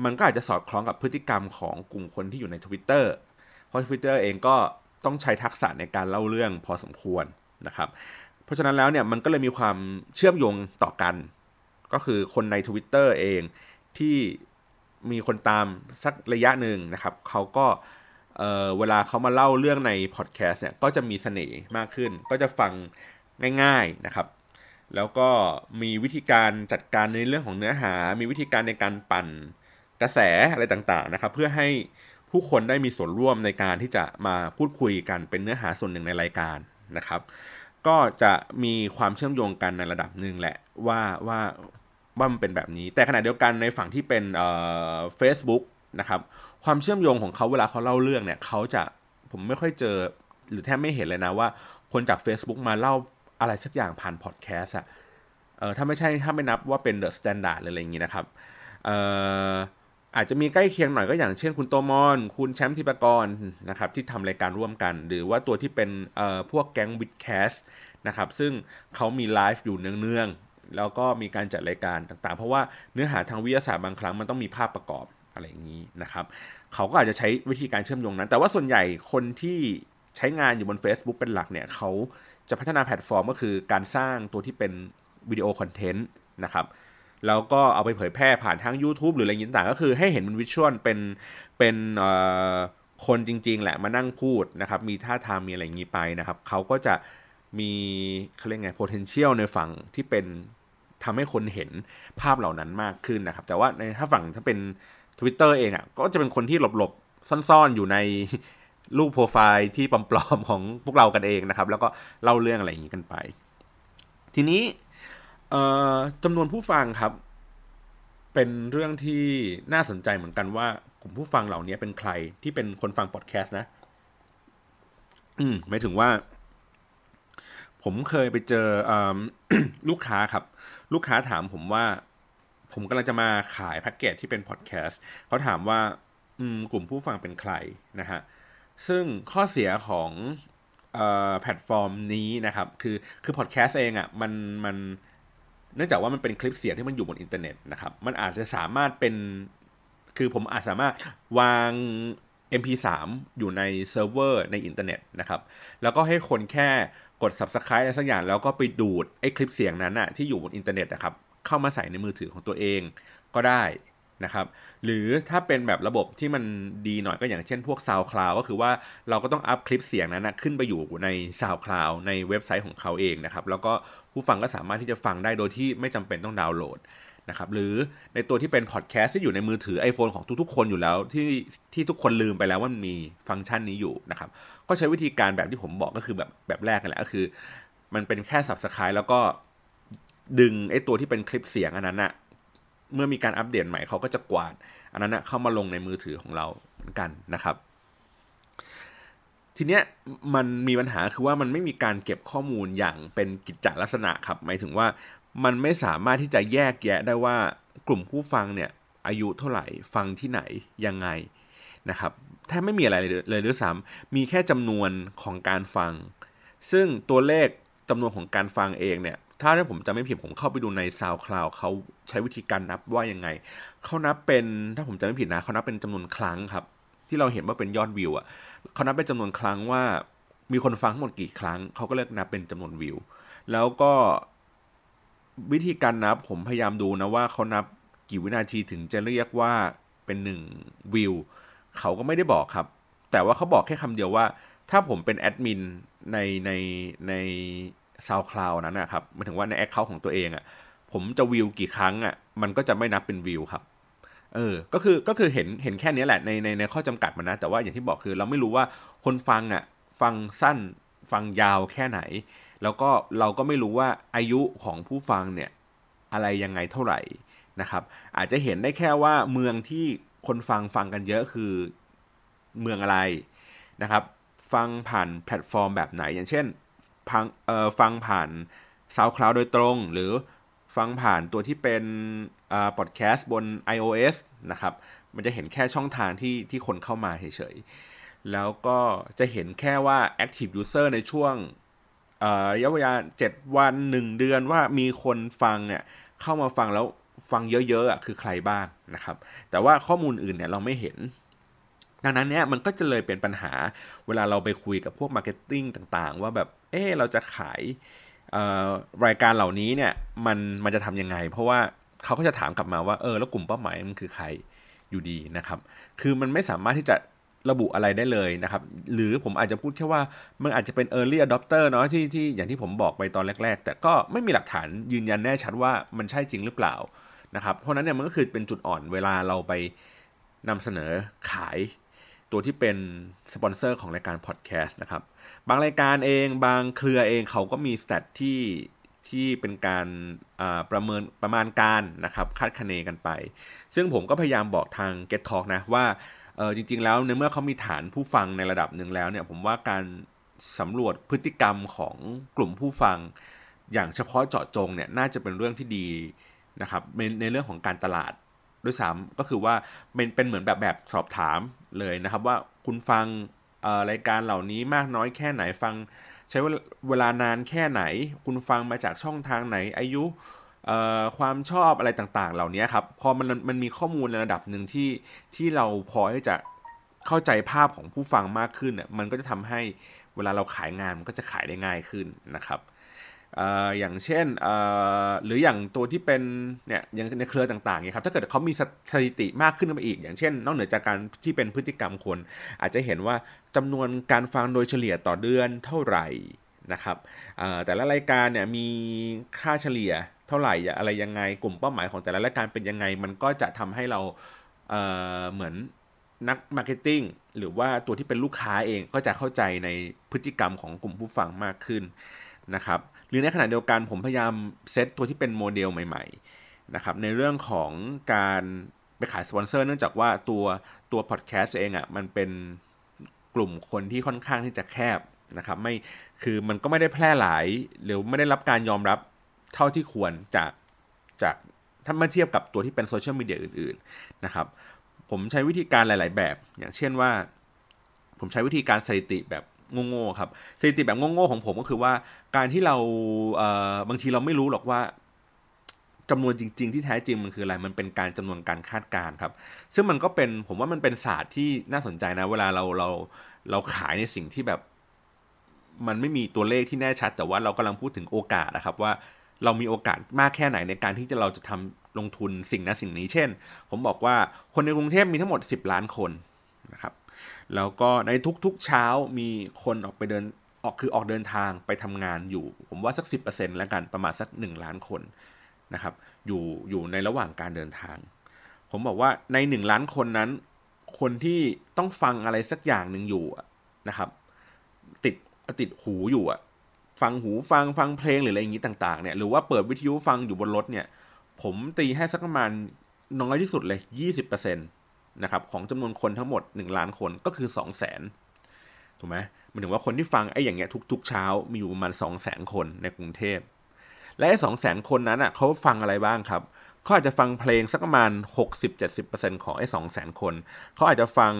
Speaker 1: มันก็อาจจะสอดคล้องกับพฤติกรรมของกลุ่มคนที่อยู่ใน Twitter เพราะ Twitter เองก็ต้องใช้ทักษะในการเล่าเรื่องพอสมควรนะครับ เพราะฉะนั้นแล้วเนี่ยมันก็เลยมีความเชื่อมโยงต่อกัน ก็คือคนใน Twitter เองที่มีคนตามสักระยะหนึ่งนะครับเขาก็เเวลาเขามาเล่าเรื่องในพอดแคสต์เนี่ยก็จะมีเสน่ห์มากขึ้น ก็จะฟังง่ายๆนะครับ แล้วก็มีวิธีการจัดการในเรื่องของเนื้อหา มีวิธีการในการปั่นกระแสอะไรต่างๆนะครับ เพื่อให้ผู้คนได้มีส่วนร่วมในการที่จะมาพูดคุยกันเป็นเนื้อหาส่วนหนึ่งในรายการนะครับ ก็จะมีความเชื่อมโยงกันในระดับหนึ่งแหละว่าว่าว่ามันเป็นแบบนี้ แต่ขณะเดียวกันในฝั่งที่เป็นเอ่อ Facebook นะครับความเชื่อมโยงของเขาเวลาเขาเล่าเรื่องเนี่ยเขาจะผมไม่ค่อยเจอหรือแทบไม่เห็นเลยนะว่า คนจาก Facebook มาเล่า อะไรสักอย่างผ่านพอดแคสต์อะเออถ้าไม่ใช่ถ้าไม่นับว่าเป็น The Standard อะไรอย่างงี้นะครับเอ่ออาจจะมีใกล้เคียงหน่อยก็อย่างเช่นคุณโตมอน คุณแชมป์ทิปกรนะครับที่ทำรายการร่วมกัน หรือว่าตัวที่เป็นเอ่อพวกแก๊ง WiTcast นะครับซึ่งเขามีไลฟ์อยู่เนืองๆ แล้วก็มีการจัดรายการต่างๆ เพราะว่าเนื้อหาทางวิทยาศาสตร์บางครั้งมันต้องมีภาพประกอบอะไรอย่างนี้นะครับเขาก็อาจจะใช้วิธีการเชื่อมโยงนั้น แต่ว่าส่วนใหญ่คนที่ใช้งานอยู่บน Facebook เป็นหลักเนี่ยเขา จะพัฒนาแพลตฟอร์มก็คือการสร้างตัวที่เป็น video content นะครับแล้วก็เอาไปเผยแพร่ผ่านทาง YouTube หรืออะไรอย่างต่างก็คือให้เห็นเป็น visual เป็นเป็นคนจริง ๆ แหละมานั่งพูดนะครับ มีท่าทางมีอะไรอย่างนี้ไปนะครับ เขาก็จะมีเขาเรียกไง potential ในฝั่งที่เป็นทำให้คนเห็นภาพเหล่านั้นมากขึ้นนะครับ แต่ว่าในถ้าฝั่งถ้าเป็น Twitter เองอะ่ะก็จะเป็นคนที่หลบๆ ซ่อนๆ อยู่ใน รูปโปรไฟล์ที่ปลอมๆของพวกเรากันเองนะครับ แล้วก็เล่าเรื่องอะไรอย่างนี้กันไป ทีนี้จำนวนผู้ฟังครับ เป็นเรื่องที่น่าสนใจเหมือนกันว่ากลุ่มผู้ฟังเหล่านี้เป็นใครที่เป็นคนฟังพอดแคสต์นะ อืมหมายถึงว่า ผมเคยไปเจอลูกค้าครับ ลูกค้าถามผมว่า ผมกำลังจะมาขายแพ็กเกจที่เป็นพอดแคสต์เขาถามว่า อืม กลุ่มผู้ฟังเป็นใครนะฮะ ซึ่งข้อเสียของแพลตฟอร์มนี้นะครับ คือคือพอดแคสต์เองอะ่ะมันมันเนื่องจากว่ามันเป็นคลิปเสียงที่มันอยู่บนอินเทอร์เน็ตนะครับ มันอาจจะสามารถเป็น คือผมอาจสามารถวาง MP3 อยู่ในเซิร์ฟเวอร์ในอินเทอร์เน็ตนะครับ แล้วก็ให้คนแค่กด Subscribe อะไรสักอย่าง แล้วก็ไปดูดไอ้คลิปเสียงนั้นอะที่อยู่บนอินเทอร์เน็ตนะครับ เข้ามาใส่ในมือถือของตัวเองก็ได้ นะครับหรือถ้าเป็นแบบระบบที่มันดีหน่อยก็อย่างเช่นพวก SoundCloud ก็คือว่าเราก็ต้องอัพคลิปเสียงนั้นนะขึ้นไปอยู่ใน SoundCloud ในเว็บไซต์ของเขาเองนะครับแล้วก็ผู้ฟังก็สามารถที่จะฟังได้โดยที่ไม่จำเป็นต้องดาวน์โหลดนะครับหรือในตัวที่เป็นพอดแคสต์ที่อยู่ในมือถือ iPhone ของทุกๆ คนอยู่แล้วที่ที่ทุกคนลืมไปแล้วว่ามันมีฟังก์ชันนี้อยู่นะครับก็ใช้วิธีการแบบที่ผมบอกก็คือแบบแบบแรกกันแหละก็คือ มันเป็นแค่ Subscribe แล้วก็ดึงไอ้ตัวที่เป็นคลิปเสียงอันนั้นอะ เมื่อมีการอัปเดตใหม่เขาก็จะกวาด อันนั้นนะเข้ามาลงในมือถือของเราเหมือนกันนะครับ ทีเนี้ยมันมีปัญหาคือว่ามันไม่มีการเก็บข้อมูลอย่างเป็นกิจจลักษณะครับหมายถึงว่ามันไม่สามารถที่จะแยกแยะได้ว่ากลุ่มผู้ฟังเนี่ยอายุเท่าไหร่ฟังที่ไหนยังไงนะครับแทบไม่มีอะไรเลยด้วยซ้ำมีแค่จำนวนของการฟัง ซึ่งตัวเลขจำนวนของการฟังเองเนี่ย ถ้าถ้าผมจะไม่ผิดผมเข้าไปดูใน SoundCloud เขาใช้วิธีการนับว่ายังไง เขานับเป็นถ้าผมจะไม่ผิดนะเขานับเป็นจำนวนครั้งครับ ที่เราเห็นว่าเป็นยอดวิวอะเขานับเป็นจำนวนครั้งว่ามีคนฟังทั้งหมดกี่ครั้ง เขาก็เลือกนับเป็นจำนวนวิว แล้วก็วิธีการนับผมพยายามดูนะว่าเขานับกี่วินาทีถึงจะเรียกว่าเป็นหนึ่งวิวเขาก็ไม่ได้บอกครับ แต่ว่าเขาบอกแค่คำเดียวว่า ถ้าผมเป็นแอดมินในในใน SoundCloud นั้นนะครับหมายถึงว่าใน account ของตัวเองอะ่ะผมจะวิวกี่ครั้งอะ่ะมันก็จะไม่นับเป็นวิวครับเออก็คือก็คือเห็นเห็นแค่นี้แหละในในในข้อจำกัดมันนะ แต่ว่าอย่างที่บอกคือเราไม่รู้ว่าคนฟังอะ่ะฟังสั้นฟังยาวแค่ไหน แล้วก็เราก็ไม่รู้ว่าอายุของผู้ฟังเนี่ยอะไรยังไงเท่าไหร่นะครับ อาจจะเห็นได้แค่ว่าเมืองที่คนฟังฟังกันเยอะคือเมืองอะไรนะครับ ฟังผ่านแพลตฟอร์มแบบไหนอย่างเช่น ฟังเอ่อฟังผ่าน SoundCloud โดยตรง หรือฟังผ่านตัวที่เป็นอ่าพอดแคสต์บน iOS นะครับ มันจะเห็นแค่ช่องทางที่ที่คนเข้ามาเฉยๆ แล้วก็จะเห็นแค่ว่า Active User ในช่วงระยะเวลา7วัน 1 เดือนว่ามีคนฟังเนี่ยเข้ามาฟังแล้วฟังเยอะๆอะคือใครบ้างนะครับ แต่ว่าข้อมูลอื่นเนี่ยเราไม่เห็น ดังนั้นเนี่ยมันก็จะเลยเป็นปัญหาเวลาเราไปคุยกับพวก marketing ต่างๆ ว่าแบบเออเราจะขายรายการเหล่านี้เนี่ยมันมันจะทำยังไง เพราะว่าเขาก็จะถามกลับมาว่าเออแล้วกลุ่มเป้าหมายมันคือใครอยู่ดีนะครับ คือมันไม่สามารถที่จะระบุอะไรได้เลยนะครับ หรือผมอาจจะพูดแค่ว่ามันอาจจะเป็น early adopter เนาะที่ที่อย่างที่ผมบอกไปตอนแรก ๆ แต่ก็ไม่มีหลักฐานยืนยันแน่ชัดว่ามันใช่จริงหรือเปล่านะครับ เพราะนั้นเนี่ยมันก็คือเป็นจุดอ่อนเวลาเราไปนำเสนอขาย ตัวที่เป็นสปอนเซอร์ของรายการพอดแคสต์นะครับ บางรายการเองบางเครือเองเขาก็มีสแตทที่ที่เป็นการประเมินประมาณการนะครับคาดคะเนกันไป ซึ่งผมก็พยายามบอกทาง Get Talk นะว่าเออจริง ๆ แล้วในเมื่อเขามีฐานผู้ฟังในระดับหนึ่งแล้วเนี่ยผมว่าการสำรวจพฤติกรรมของกลุ่มผู้ฟัง อย่างเฉพาะเจาะจงเนี่ยน่าจะเป็นเรื่องที่ดีนะครับในในเรื่องของการตลาด ด้วยซ้ำก็คือว่าเป็นเป็นเหมือนแบบแบบสอบถามเลยนะครับ ว่าคุณฟังรายการเหล่านี้มากน้อยแค่ไหนฟัง ใช้เวลานานแค่ไหน คุณฟังมาจากช่องทางไหนอายุความชอบอะไรต่างๆ เหล่านี้ครับพอมันมันมีข้อมูลในระดับหนึ่งที่ที่เราพอที่จะเข้าใจภาพของผู้ฟังมากขึ้นเนี่ยมันก็จะทำให้เวลาเราขายงานมันก็จะขายได้ง่ายขึ้นนะครับ อย่างเช่นหรืออย่างตัวที่เป็นเนี่ยอย่างในเครือต่างๆเนี่ยครับถ้าเกิดเขามีสถิติมากขึ้นมาอีก อย่างเช่น นอกเหนือจากการที่เป็นพฤติกรรมคน อาจจะเห็นว่าจำนวนการฟังโดยเฉลี่ยต่อเดือนเท่าไหร่นะครับแต่ละรายการเนี่ยมีค่าเฉลี่ยเท่าไหร่อะไรยังไงกลุ่มเป้าหมายของแต่ละรายการเป็นยังไง มันก็จะทำให้เราเหมือนนัก marketing หรือว่าตัวที่เป็นลูกค้าเองก็จะเข้าใจในพฤติกรรมของกลุ่มผู้ฟังมากขึ้นนะครับ หรือในขณะเดียวกันผมพยายามเซตตัวที่เป็นโมเดลใหม่ๆนะครับในเรื่องของการไปขายสปอนเซอร์เนื่องจากว่าตัวตัวพอดแคสต์เองอะ่ะมันเป็นกลุ่มคนที่ค่อนข้างที่จะแคบนะครับไม่คือมันก็ไม่ได้แพร่หลาย หรือไม่ได้รับการยอมรับเท่าที่ควรจากจากถ้ามาเทียบกับตัวที่เป็นโซเชียลมีเดียอื่นๆนะครับผมใช้วิธีการหลาย ๆ แบบ อย่างเช่นว่า ผมใช้วิธีการสถิติแบบ โง่ๆครับสถิติแบบโง่ๆของผมก็คือว่าการที่เราเอ่อบางทีเราไม่รู้หรอกว่าจำนวนจริง ๆ ที่แท้จริงมันคืออะไร มันเป็นการจำนวนการคาดการณ์ครับ ซึ่งมันก็เป็นผมว่ามันเป็นศาสตร์ที่น่าสนใจนะ เวลาเราเราเราขายในสิ่งที่แบบ มันไม่มีตัวเลขที่แน่ชัด แต่ว่าเรากำลังพูดถึงโอกาสนะครับว่าเรามีโอกาสมากแค่ไหนในการที่จะเราจะทำลงทุนสิ่งนั้นสิ่งนี้ เช่น ผมบอกว่าคนในกรุงเทพมีทั้งหมด 10 ล้านคนนะครับ แล้วก็ในทุกๆเช้ามีคนออกไปเดินออกคือออกเดินทางไปทำงานอยู่ ผมว่าสัก 10%แล้วกันประมาณสัก 1 ล้านคนนะครับอยู่อยู่ในระหว่างการเดินทาง ผมบอกว่าใน 1 ล้านคนนั้น คนที่ต้องฟังอะไรสักอย่างหนึ่งอยู่นะครับ ติดติดหูอยู่อะฟังหูฟังฟังเพลงหรืออะไรอย่างนี้ต่างๆเนี่ยหรือว่าเปิดวิทยุฟังอยู่บนรถเนี่ย ผมตีให้สักประมาณน้อยที่สุดเลย 20%น นะครับของจำนวนคนทั้งหมด 1 ล้านคนก็คือ 2 0 0 0 0 0ถูกไหมมันถึงว่าคนที่ฟังไอ้อย่างเงี้ยทุก ๆ เช้ามีอยู่ประมาณ 2 0 0 0 0 0 คนในกรุงเทพและไอ้สองแสนคนนั้นอะเขาฟังอะไรบ้างครับเขาอาจจะฟังเพลงสักประมาณ 60-70%ของไอ้สองแสนคนเขาอาจจะฟัง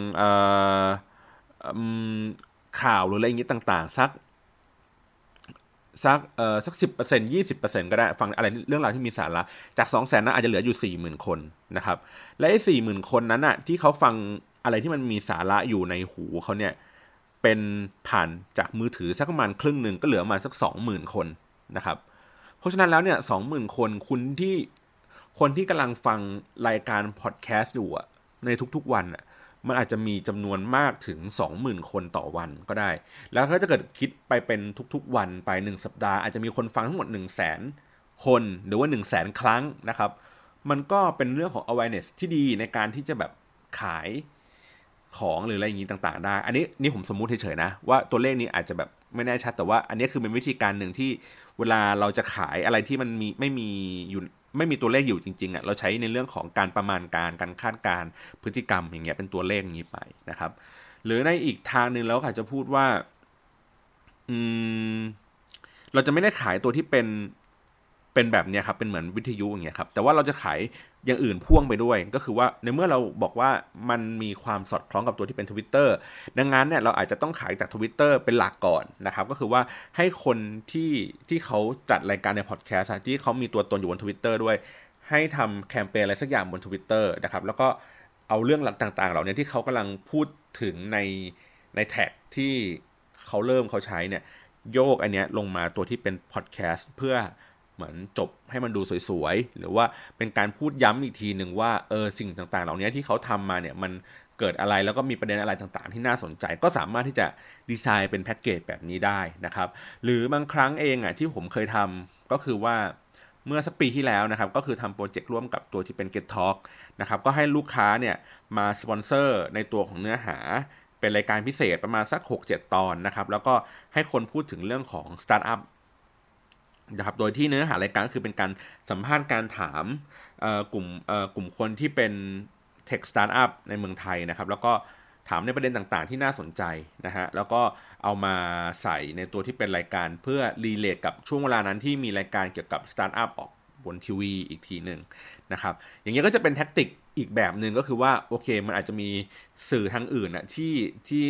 Speaker 1: ข่าวหรืออะไรอย่างงี้ต่าง ๆ สัก สักเอ่อสักสิบเปอร์เซ็นต์ยี่สิบเปอร์เซ็นต์ก็ได้ฟังอะไรเรื่องราวที่มีสาระจากสองแสนนั้นอาจจะเหลืออยู่สี่หมื่นคนนะครับและไอ้สี่หมื่นคนนั้นอะที่เขาฟังอะไรที่มันมีสาระอยู่ในหูเขาเนี่ยเป็นผ่านจากมือถือสักประมาณครึ่งหนึ่งก็เหลือมาสักสองหมื่นคนนะครับเพราะฉะนั้นแล้วเนี่ยสองหมื่นคนคุณที่คนที่กำลังฟังรายการพอดแคสต์อยู่อะในทุกๆวันอะ มันอาจจะมีจำนวนมากถึง 20,000 คนต่อวันก็ได้ แล้วถ้าจะเกิดคิดไปเป็นทุกๆวันไป 1 สัปดาห์อาจจะมีคนฟังทั้งหมด 1 0 0 0 0แสนคนหรือว่า 1 0 0 0 0แสนครั้งนะครับ มันก็เป็นเรื่องของ awareness ที่ดีในการที่จะแบบขายของหรืออะไรอย่างนี้ต่าง ๆ ได้ อันนี้นี่ผมสมมุติเฉยๆนะ ว่าตัวเลขนี้อาจจะแบบไม่แน่ชัดแต่ว่าอันนี้คือเป็นวิธีการหนึ่งที่เวลาเราจะขายอะไรที่มันมีไม่มีอยู่ ไม่มีตัวเลขอยู่จริงๆอะเราใช้ในเรื่องของการประมาณการการคาดการพฤติกรรมอย่างเงี้ยเป็นตัวเลขอย่างนี้ไปนะครับ หรือในอีกทางหนึ่งแล้วค่ะจะพูดว่าอืมเราจะไม่ได้ขายตัวที่เป็น เป็นแบบนี้ครับเป็นเหมือนวิทยุอย่างเงี้ยครับแต่ว่าเราจะขายอย่างอื่นพ่วงไปด้วย ก็คือว่าในเมื่อเราบอกว่ามันมีความสอดคล้องกับตัวที่เป็นทวิตเตอร์ดังนั้นเนี่ยเราอาจจะต้องขายจากทวิตเตอร์เป็นหลักก่อนนะครับก็คือว่าให้คนที่ที่เขาจัดรายการในพอดแคสต์ที่เขามีตัวตนอยู่บนทวิตเตอร์ด้วย ให้ทำแคมเปญอะไรสักอย่างบนทวิตเตอร์นะครับแล้วก็เอาเรื่องหลักต่างๆ เหล่านี้ที่เขากำลังพูดถึงในในแท็กที่เขาเริ่มเขาใช้เนี่ยโยกอันเนี้ยลงมาตัวที่เป็นพอดแคสต์เพื่อ เหมือนจบให้มันดูสวยๆ หรือว่าเป็นการพูดย้ำอีกทีหนึ่งว่าเออสิ่งต่างๆ เหล่านี้ที่เขาทำมาเนี่ยมันเกิดอะไรแล้วก็มีประเด็นอะไรต่างๆ ที่น่าสนใจ ก็สามารถที่จะดีไซน์เป็นแพ็กเกจแบบนี้ได้นะครับ หรือบางครั้งเองอะที่ผมเคยทำก็คือว่าเมื่อสักปีที่แล้วนะครับ ก็คือทำโปรเจกต์ร่วมกับตัวที่เป็น Get Talk นะครับ ก็ให้ลูกค้าเนี่ยมาสปอนเซอร์ในตัวของเนื้อหา เป็นรายการพิเศษประมาณสัก 6-7 ตอนนะครับ แล้วก็ให้คนพูดถึงเรื่องของสตาร์ทอัพ นะครับโดยที่เนื้อหารายการคือเป็นการสัมภาษณ์การถามกลุ่มกลุ่มคนที่เป็นtech startup ในเมืองไทยนะครับ แล้วก็ถามในประเด็นต่างๆ ที่น่าสนใจนะฮะแล้วก็เอามาใส่ในตัวที่เป็นรายการเพื่อ relate กับช่วงเวลานั้นที่มีรายการเกี่ยวกับสตาร์ทอัพออกบนทีวีอีกทีหนึ่งนะครับอย่างเงี้ก็จะเป็น tactic อีกแบบหนึ่งก็คือว่าโอเคมันอาจจะมีสื่อทางอื่นอะที่ที่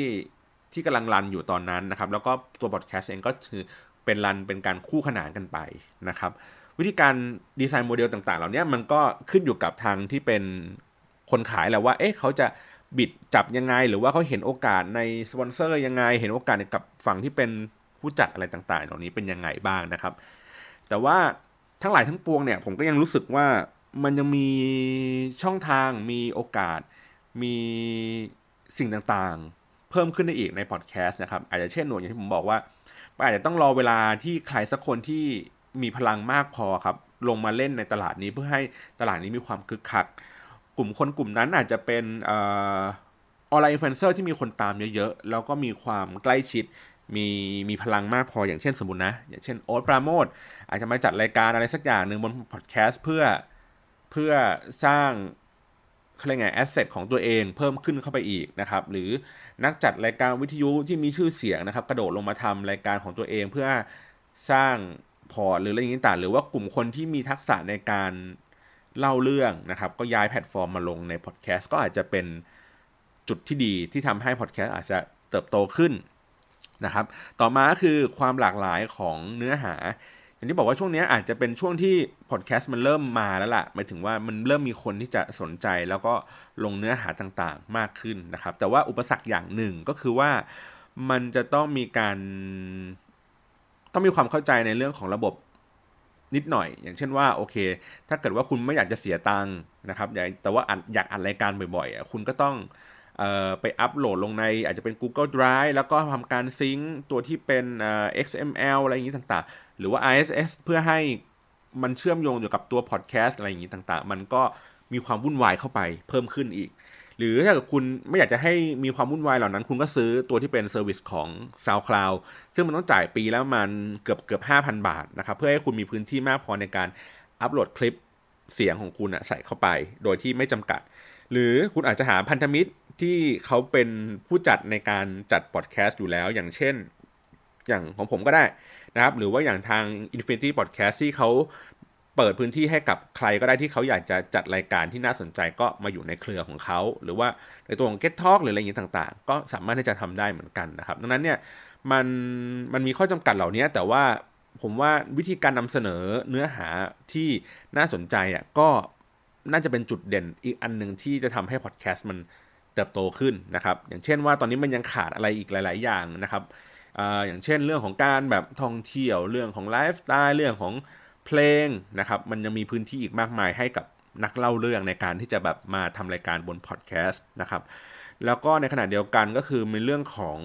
Speaker 1: ที่กำลัง run อยู่ตอนนั้นนะครับ แล้วก็ตัวพอดแคสต์เองก็คือ เป็น run เป็นการคู่ขนานกันไปนะครับ วิธีการดีไซน์โมเดลต่างๆ เหล่านี้มันก็ขึ้นอยู่กับทางที่เป็นคนขายแหละว่า เอ๊ะเขาจะบิดจับยังไง หรือว่าเขาเห็นโอกาสในสปอนเซอร์ยังไง เห็นโอกาสกับฝั่งที่เป็นผู้จัดอะไรต่าง ๆ เหล่านี้เป็นยังไงบ้างนะครับ แต่ว่าทั้งหลายทั้งปวงเนี่ยผมก็ยังรู้สึกว่ามันยังมีช่องทางมีโอกาสมีสิ่งต่างๆ เพิ่มขึ้นได้อีกในพอดแคสต์นะครับ อาจจะเช่นหน่วยอย่างที่ผมบอกว่า อาจจะต้องรอเวลาที่ใครสักคนที่มีพลังมากพอครับ ลงมาเล่นในตลาดนี้เพื่อให้ตลาดนี้มีความคึกคัก กลุ่มคนกลุ่มนั้นอาจจะเป็นออนไลน์อินฟลูเอนเซอร์ที่มีคนตามเยอะๆ แล้วก็มีความใกล้ชิดมีมีพลังมากพออย่างเช่นสมมตินะ อย่างเช่นโอ๊ตปราโมทอาจจะมาจัดรายการอะไรสักอย่างหนึ่งบนพอดแคสต์เพื่อเพื่อสร้าง เขาเรียกไง asset ของตัวเองเพิ่มขึ้นเข้าไปอีกนะครับหรือนักจัดรายการวิทยุที่มีชื่อเสียงนะครับกระโดดลงมาทำรายการของตัวเองเพื่อสร้าง port หรืออะไรอย่างนี้ต่างหรือว่ากลุ่มคนที่มีทักษะในการเล่าเรื่องนะครับก็ย้ายแพลตฟอร์มมาลงในพอดแคสต์ก็อาจจะเป็นจุดที่ดีที่ทำให้พอดแคสต์อาจจะเติบโตขึ้นนะครับต่อมาคือความหลากหลายของเนื้อหาางที่บอกว่าช่วงนี้อาจจะเป็นช่วงที่พอดแคสต์มันเริ่มมาแล้วล่ะหมายถึงว่ามันเริ่มมีคนที่จะสนใจแล้วก็ลงเนื้อหาต่างๆมากขึ้นนะครับ แต่ว่าอุปสรรคอย่างหนึ่งก็คือว่ามันจะต้องมีการต้องมีความเข้าใจในเรื่องของระบบนิดหน่อย อย่างเช่นว่าโอเค ถ้าเกิดว่าคุณไม่อยากจะเสียตังค์นะครับแต่ว่าอยากอัดรายการบ่อยๆคุณก็ต้อง ไปอัปโหลดลงในอาจจะเป็น Google Drive แล้วก็ทำการซิงค์ตัวที่เป็น XML อะไรอย่างนี้ต่างๆ หรือว่า ISS เพื่อให้มันเชื่อมโยงอยู่กับตัวพอดแคสต์อะไรอย่างนี้ต่างๆ มันก็มีความวุ่นวายเข้าไปเพิ่มขึ้นอีก หรือถ้าเกิดคุณไม่อยากจะให้มีความวุ่นวายเหล่านั้น คุณก็ซื้อตัวที่เป็น service ของ SoundCloud ซึ่งมันต้องจ่ายปีแล้วมันเกือบเกือบ5,000 บาทนะครับเพื่อให้คุณมีพื้นที่มากพอในการอัปโหลดคลิปเสียงของคุณใส่เข้าไป โดยที่ไม่จำกัด หรือคุณอาจจะหาพันธมิตร ที่เขาเป็นผู้จัดในการจัดพอดแคสต์อยู่แล้ว อย่างเช่น อย่างของผมก็ได้นะครับ หรือว่าอย่างทาง Infinity Podcast ที่เขาเปิดพื้นที่ให้กับใครก็ได้ที่เขาอยากจะจัดรายการที่น่าสนใจก็มาอยู่ในเครือของเขา หรือว่าในตัวของ Get Talk หรืออะไรอย่างต่างๆ ก็สามารถที่จะทำได้เหมือนกันนะครับ ดังนั้นเนี่ยมันมันมีข้อจำกัดเหล่านี้แต่ว่าผมว่าวิธีการนำเสนอเนื้อหาที่น่าสนใจอะก็น่าจะเป็นจุดเด่นอีกอันหนึ่งที่จะทำให้พอดแคสต์มัน เติบโตขึ้นนะครับ อย่างเช่นว่าตอนนี้มันยังขาดอะไรอีกหลาย ๆ อย่างนะครับออย่างเช่นเรื่องของการแบบท่องเที่ยวเรื่องของไลฟ์สไตล์เรื่องของเพลงนะครับ มันยังมีพื้นที่อีกมากมายให้กับนักเล่าเรื่องในการที่จะแบบมาทำรายการบนพอดแคสต์นะครับ แล้วก็ในขณะเดียวกันก็คือมีเรื่องของ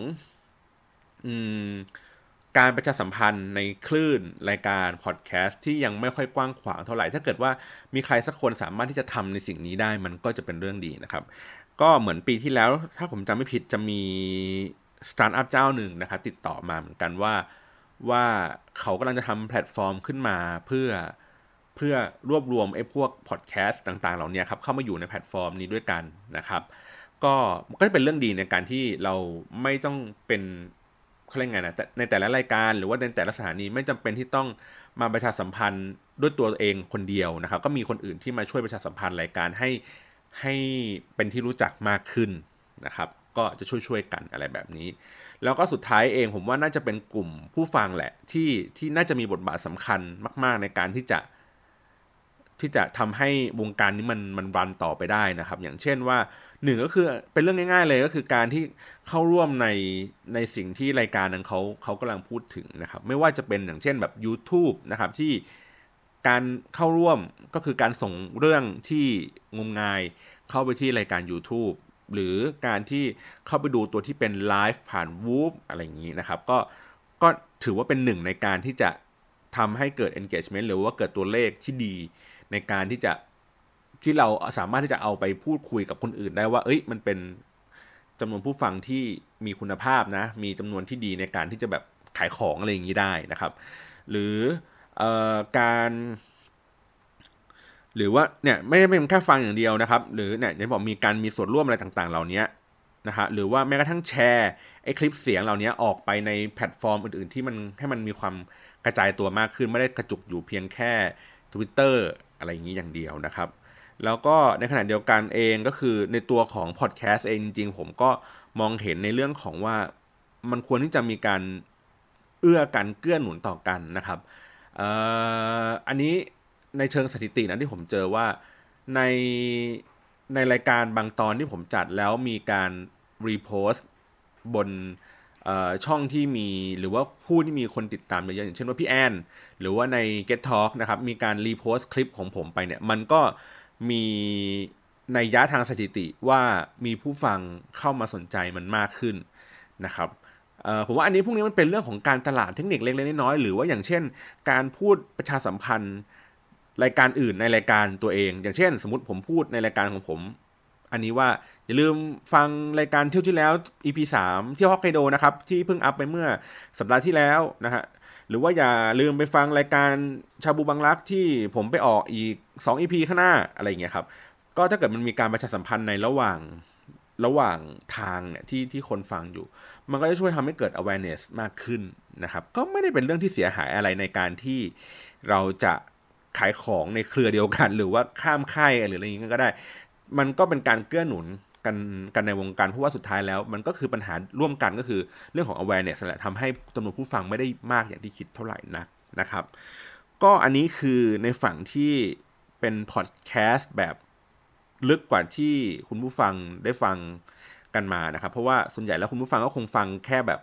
Speaker 1: อการประชาสัมพันธ์ในคลื่นรายการพอดแคสต์ที่ยังไม่ค่อยกว้างขวางเท่าไหร่ ถ้าเกิดว่ามีใครสักคนสามารถที่จะทำในสิ่งนี้ได้มันก็จะเป็นเรื่องดีนะครับ ก็เหมือนปีที่แล้วถ้าผมจำไม่ผิดจะมีสตาร์ทอัพเจ้าหนึ่งนะครับติดต่อมาเหมือนกันว่าว่าเขากำลังจะทำแพลตฟอร์มขึ้นมาเพื่อเพื่อรวบรวมไอ้พวกพอดแคสต์ต่าง ๆ เหล่านี้ครับเข้ามาอยู่ในแพลตฟอร์มนี้ด้วยกันนะครับก็ก็จะเป็นเรื่องดีในการที่เราไม่ต้องเป็นเขาเรียกไงนะในแต่ละรายการหรือว่าในแต่ละสถานีไม่จำเป็นที่ต้องมาประชาสัมพันธ์ด้วยตัวเองคนเดียวนะครับ ก็มีคนอื่นที่มาช่วยประชาสัมพันธ์รายการให้ ให้เป็นที่รู้จักมากขึ้นนะครับ ก็จะช่วยๆกันอะไรแบบนี้ แล้วก็สุดท้ายเองผมว่าน่าจะเป็นกลุ่มผู้ฟังแหละ ที่ที่น่าจะมีบทบาทสำคัญมาก ๆ ในการที่จะที่จะทำให้วงการนี้มันมันรันต่อไปได้นะครับ อย่างเช่นว่าหนึ่งก็คือเป็นเรื่องง่าย ๆ เลยก็คือการที่เข้าร่วมในในสิ่งที่รายการนั้นเขาเขากำลังพูดถึงนะครับ ไม่ว่าจะเป็นอย่างเช่นแบบ YouTube นะครับที่ การเข้าร่วมก็คือการส่งเรื่องที่งมงายเข้าไปที่รายการ YouTube หรือการที่เข้าไปดูตัวที่เป็นไลฟ์ผ่านวูฟอะไรอย่างนี้นะครับ ก็ก็ถือว่าเป็นหนึ่งในการที่จะทำให้เกิด engagement หรือว่าเกิดตัวเลขที่ดีในการที่จะที่เราสามารถที่จะเอาไปพูดคุยกับคนอื่นได้ว่า เอ้ย มันเป็นจำนวนผู้ฟังที่มีคุณภาพนะ มีจำนวนที่ดีในการที่จะแบบขายของอะไรอย่างนี้ได้นะครับ หรืออ การหรือว่าเนี่ยไม่ได้เป็นแค่ฟังอย่างเดียวนะครับ หรือเนี่ยอย่างบอกมีการมีส่วนร่วมอะไรต่างๆ เหล่านี้นะฮะหรือว่าแม้กระทั่งแชร์ไอ้คลิปเสียงเหล่านี้ออกไปในแพลตฟอร์มอื่นๆ ที่มันให้มันมีความกระจายตัวมากขึ้น ไม่ได้กระจุกอยู่เพียงแค่ Twitter อะไรอย่างนี้อย่างเดียวนะครับ แล้วก็ในขณะเดียวกันเองก็คือในตัวของพอดแคสต์เองจริงๆ ผมก็มองเห็นในเรื่องของว่ามันควรที่จะมีการเอื้อกันเกื้อหนุนต่อกันนะครับ อันนี้ในเชิงสถิตินะที่ผมเจอว่าในในรายการบางตอนที่ผมจัดแล้วมีการรีโพสต์บนช่องที่มีหรือว่าผู้ที่มีคนติดตามเยอะอย่างเช่นว่าพี่แอนหรือว่าใน Get Talk นะครับ มีการรีโพสต์คลิปของผมไปเนี่ย มันก็มีในยะทางสถิติว่ามีผู้ฟังเข้ามาสนใจมันมากขึ้นนะครับ ผมว่าอันนี้พวกนี้มันเป็นเรื่องของการตลาดเทคนิคเล็กๆน้อยๆหรือว่าอย่างเช่น การพูดประชาสัมพันธ์รายการอื่นในรายการตัวเอง อย่างเช่น สมมติผมพูดในรายการของผม อันนี้ว่าอย่าลืมฟังรายการเที่ยวที่แล้ว EP 3เที่ยวฮอกไกโดนะครับที่เพิ่งอัพไปเมื่อสัปดาห์ที่แล้วนะฮะหรือว่าอย่าลืมไปฟังรายการชาบูบังรักที่ผมไปออกอีก 2 EP ข้างหน้าอะไรอย่างเงี้ยครับก็ถ้าเกิดมันมีการประชาสัมพันธ์ในระหว่าง ระหว่างทางเนี่ยที่ที่คนฟังอยู่ มันก็จะช่วยทำให้เกิด awareness มากขึ้นนะครับ ก็ไม่ได้เป็นเรื่องที่เสียหายอะไรในการที่เราจะขายของในเครือเดียวกัน หรือว่าข้ามค่ายหรืออะไรอย่างนี้ก็ได้ มันก็เป็นการเกื้อหนุนกันกันในวงการเพราะว่าสุดท้ายแล้ว มันก็คือปัญหาร่วมกันก็คือเรื่องของ awareness แหละทำให้จำนวนผู้ฟังไม่ได้มากอย่างที่คิดเท่าไหร่นักนะครับ ก็อันนี้คือในฝั่งที่เป็นพอดแคสต์แบบ ลึกกว่าที่คุณผู้ฟังได้ฟังกันมานะครับ เพราะว่าส่วนใหญ่แล้วคุณผู้ฟังก็คงฟังแค่แบบ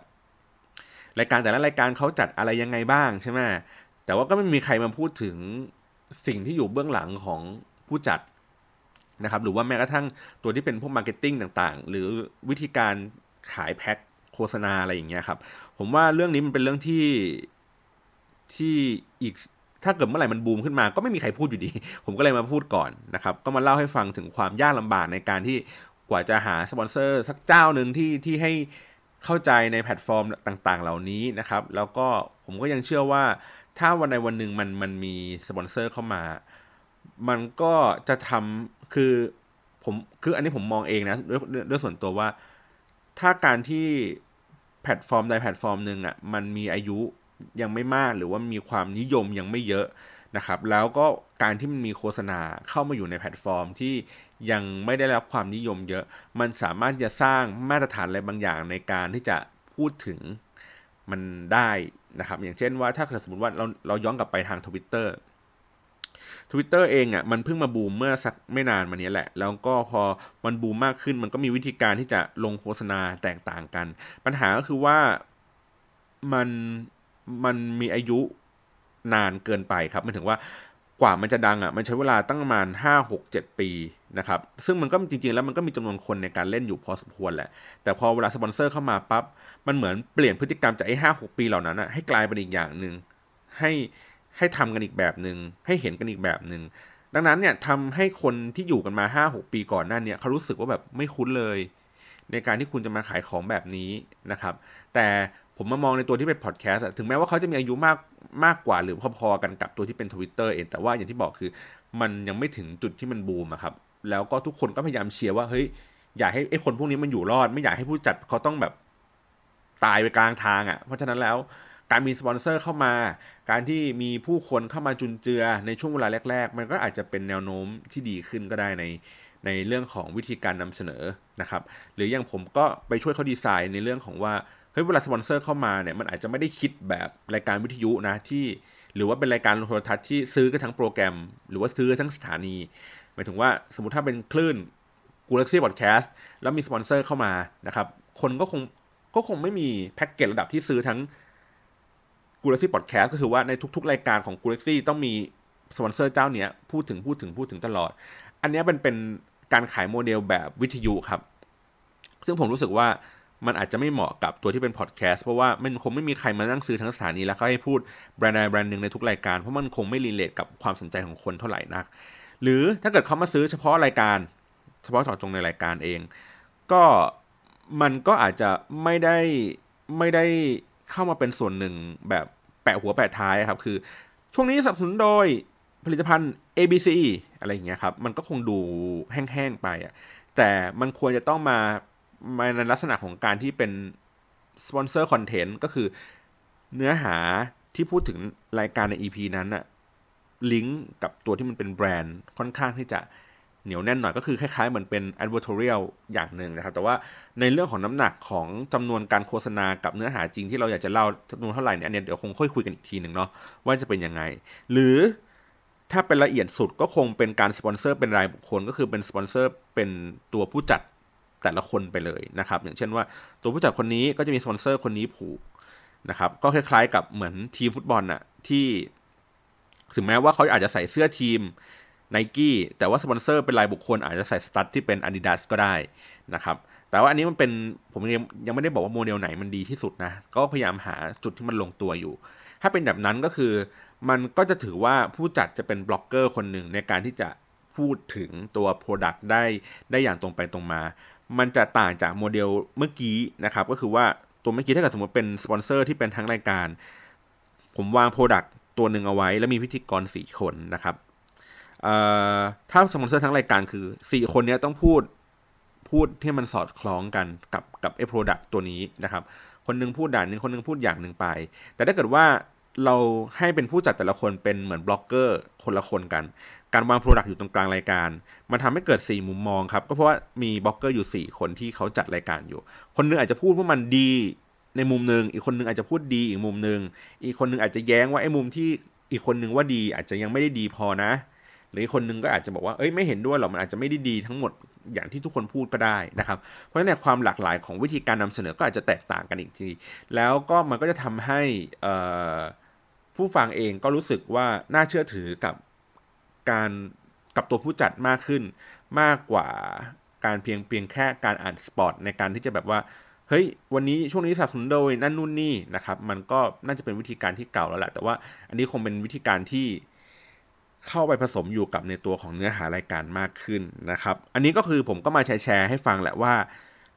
Speaker 1: รายการแต่ละรายการเขาจัดอะไรยังไงบ้างใช่ไหมแต่ว่าก็ไม่มีใครมาพูดถึงสิ่งที่อยู่เบื้องหลังของผู้จัดนะครับ หรือว่าแม้กระทั่งตัวที่เป็นพวก marketing ต่างๆ หรือวิธีการขายแพ็คโฆษณาอะไรอย่างเงี้ยครับ ผมว่าเรื่องนี้มันเป็นเรื่องที่ที่อีก ถ้าเกิดเมื่อไหร่มันบูมขึ้นมาก็ไม่มีใครพูดอยู่ดี ผมก็เลยมาพูดก่อนนะครับ ก็มาเล่าให้ฟังถึงความยากลำบากในการที่กว่าจะหาสปอนเซอร์สักเจ้าหนึ่งที่ที่ให้เข้าใจในแพลตฟอร์มต่างๆ เหล่านี้นะครับ แล้วก็ผมก็ยังเชื่อว่า ถ้าวันในวันหนึ่งมันมันมีสปอนเซอร์เข้ามา มันก็จะทำคือผมคืออันนี้ผมมองเองนะด้วยด้วยส่วนตัวว่า ถ้าการที่แพลตฟอร์มใดแพลตฟอร์มหนึ่งอะมันมีอายุ ยังไม่มากหรือว่ามีความนิยมยังไม่เยอะนะครับ แล้วก็การที่มันมีโฆษณาเข้ามาอยู่ในแพลตฟอร์มที่ยังไม่ได้รับความนิยมเยอะ มันสามารถจะสร้างมาตรฐานอะไรบางอย่างในการที่จะพูดถึงมันได้นะครับ อย่างเช่นว่าถ้าเกิดสมมติว่าเราเราย้อนกลับไปทางทวิตเตอร์ทวิตเตอร์เองอะ่ะมันเพิ่งมาบูมเมื่อสักไม่นานมานี้แหละ แล้วก็พอมันบูมมากขึ้นมันก็มีวิธีการที่จะลงโฆษณาแตกต่างกัน ปัญหาก็คือว่ามัน มันมีอายุนานเกินไปครับมันถึงว่ากว่ามันจะดังอะมันใช้เวลาตั้งประมาณห้าหกเจ็ดปีนะครับซึ่งมันก็จริงๆ แล้วมันก็มีจำนวนคนในการเล่นอยู่พอสมควรแหละ แต่พอเวลาสปอนเซอร์เข้ามาปั๊บมันเหมือนเปลี่ยนพฤติกรรมจากไอ้ห้าหกปีเหล่านั้นอะให้กลายเป็นอีกอย่างหนึ่งให้ให้ทำกันอีกแบบหนึ่งให้เห็นกันอีกแบบหนึ่งดังนั้นเนี่ยทำให้คนที่อยู่กันมาห้าหกปีก่อนหน้านี้เขารู้สึกว่าแบบไม่คุ้นเลย ในการที่คุณจะมาขายของแบบนี้นะครับ แต่ ผมมามองในตัวที่เป็นพอดแคสต์ถึงแม้ว่าเขาจะมีอายุมากมากกว่าหรือพอๆกันกับตัวที่เป็น Twitter เอง แต่ว่าอย่างที่บอกคือ มันยังไม่ถึงจุดที่มันบูมอะครับ แล้วก็ทุกคนก็พยายามเชียร์ว่าเฮ้ยอยากให้ไอ้คนพวกนี้มันอยู่รอด ไม่อยากให้ผู้จัดเขาต้องแบบตายไปกลางทางอะ่ะ เพราะฉะนั้นแล้วการมีสปอนเซอร์เข้ามา การที่มีผู้คนเข้ามาจุนเจือในช่วงเวลาแรก ๆ มันก็อาจจะเป็นแนวโน้มที่ดีขึ้นก็ได้ในในเรื่องของวิธีการนำเสนอนะครับ หรืออย่างผมก็ไปช่วยเขาดีไซน์ในเรื่องของว่า เฮ้ยเวลาสปอนเซอร์เข้ามาเนี่ยมันอาจจะไม่ได้คิดแบบรายการวิทยุนะที่ หรือว่าเป็นรายการโทรทัศน์ที่ซื้อกันทั้งโปรแกรม หรือว่าซื้อทั้งสถานีหมายถึงว่าสมมติถ้าเป็นคลื่นกูเล็กซี่บอดแคสต์แล้วมีสปอนเซอร์เข้ามานะครับ คนก็คงก็คงไม่มีแพ็กเกจระดับที่ซื้อทั้งกูเล็กซี่บอดแคสต์ก็คือว่าในทุกๆ รายการของกูเล็กซี่ต้องมีสปอนเซอร์เจ้าเนี้ยพูดถึงพูดถึงพูดถึงตลอด อันนี้เป็นเป็นการขายโมเดลแบบวิทยุครับ ซึ่งผมรู้สึกว่า มันอาจจะไม่เหมาะกับตัวที่เป็นพอดแคสต์เพราะว่ามันคงไม่มีใครมานั่งซื้อทั้งสถานีแล้วก็ให้พูดแบรนด์ใดแบรนด์หนึ่งในทุกรายการเพราะมันคงไม่รีเลทกับความสนใจของคนเท่าไหร่นัก หรือถ้าเกิดเขามาซื้อเฉพาะรายการ เฉพาะจาะจงในรายการเอง ก็มันก็อาจจะไม่ได้ไม่ได้เข้ามาเป็นส่วนหนึ่งแบบแปะหัวแปะท้ายครับคือ ช่วงนี้สนับสนุนโดยผลิตภัณฑ์ ABC อะไรอย่างเงี้ยครับมันก็คงดูแห้งๆไปอะแต่มันควรจะต้องมา ในลักษณะของการที่เป็นsponsor content ก็คือเนื้อหาที่พูดถึงรายการใน EP นั้นอะลิงก์กับตัวที่มันเป็นแบรนด์ค่อนข้างที่จะเหนียวแน่นหน่อยก็คือคล้ายๆเหมือนเป็น advertorial อย่างหนึ่งนะครับ แต่ว่าในเรื่องของน้ำหนักของจำนวนการโฆษณากับเนื้อหาจริงที่เราอยากจะเล่าจำนวนเท่าไหร่เนี่ยอันนี้เดี๋ยวคงค่อยคุยกันอีกทีหนึ่งเนาะว่าจะเป็นยังไง หรือถ้าเป็นละเอียดสุดก็คงเป็นการสปอนเซอร์เป็นรายบุคคลก็คือเป็นสปอนเซอร์เป็นตัวผู้จัด แต่ละคนไปเลยนะครับ อย่างเช่นว่าตัวผู้จัดคนนี้ก็จะมีสปอนเซอร์คนนี้ผูกนะครับก็คล้ายๆกับเหมือนทีมฟุตบอลน่ะที่ถึงแม้ว่าเขาอาจจะใส่เสื้อทีมไนกี้แต่ว่าสปอนเซอร์เป็นรายบุคคลอาจจะใส่ stud ที่เป็น Adidas ก็ได้นะครับ แต่ว่าอันนี้มันเป็นผมยังยังไม่ได้บอกว่าโมเดลไหนมันดีที่สุดนะ ก็พยายามหาจุดที่มันลงตัวอยู่ ถ้าเป็นแบบนั้นก็คือมันก็จะถือว่าผู้จัดจะเป็นบล็อกเกอร์คนหนึ่งในการที่จะพูดถึงตัว Product ได้ได้อย่างตรงไปตรงมา มันจะต่างจากโมเดลเมื่อกี้นะครับ ก็คือว่าตัวเมื่อกี้ถ้าเกิดสมมติเป็นสปอนเซอร์ที่เป็นทั้งรายการ ผมวาง Product ตัวหนึ่งเอาไว้ แล้วมีพิธีกรสี่คนนะครับถ้าสปอนเซอร์ทั้งรายการคือสี่คนนี้ต้องพูดพูดที่มันสอดคล้องกันกับกับไอ้ product ตัวนี้นะครับ คนนึงพูดด้านนึงคนนึงพูดอย่างหนึ่งไป แต่ถ้าเกิดว่า เราให้เป็นผู้จัดแต่ละคนเป็นเหมือนบล็อกเกอร์คนละคนกัน การวาง product อยู่ตรงกลางรายการ มันทำให้เกิด 4 มุมมองครับ ก็เพราะว่ามีบล็อกเกอร์อยู่ 4 คนที่เขาจัดรายการอยู่ คนนึงอาจจะพูดว่ามันดีในมุมหนึ่งอีกคนนึงอาจจะพูดดีอีกมุมหนึ่งอีกคนนึงอาจจะแย้งว่าไอ้มุมที่อีกคนนึงว่าดีอาจจะยังไม่ได้ดีพอนะ หรือคนนึงก็อาจจะบอกว่าเอ้ยไม่เห็นด้วยหรอกมันอาจจะไม่ได้ดีทั้งหมดอย่างที่ทุกคนพูดก็ได้นะครับ เพราะฉะนั้นความหลากหลายของวิธีการนำเสนอก็อาจจะแตกต่างกันอีกที แล้วก็มันก็จะทำให้ ผู้ฟังเองก็รู้สึกว่าน่าเชื่อถือกับการกับตัวผู้จัดมากขึ้น มากกว่าการเพียงเพียงแค่การอ่านสปอตในการที่จะแบบว่าเฮ้ยวันนี้ช่วงนี้สับสนโดยนั่นนู่นนี่นะครับ มันก็น่าจะเป็นวิธีการที่เก่าแล้วแหละแต่ว่าอันนี้คงเป็นวิธีการที่เข้าไปผสมอยู่กับในตัวของเนื้อหารายการมากขึ้นนะครับ อันนี้ก็คือผมก็มาแชร์ให้ฟังแหละว่า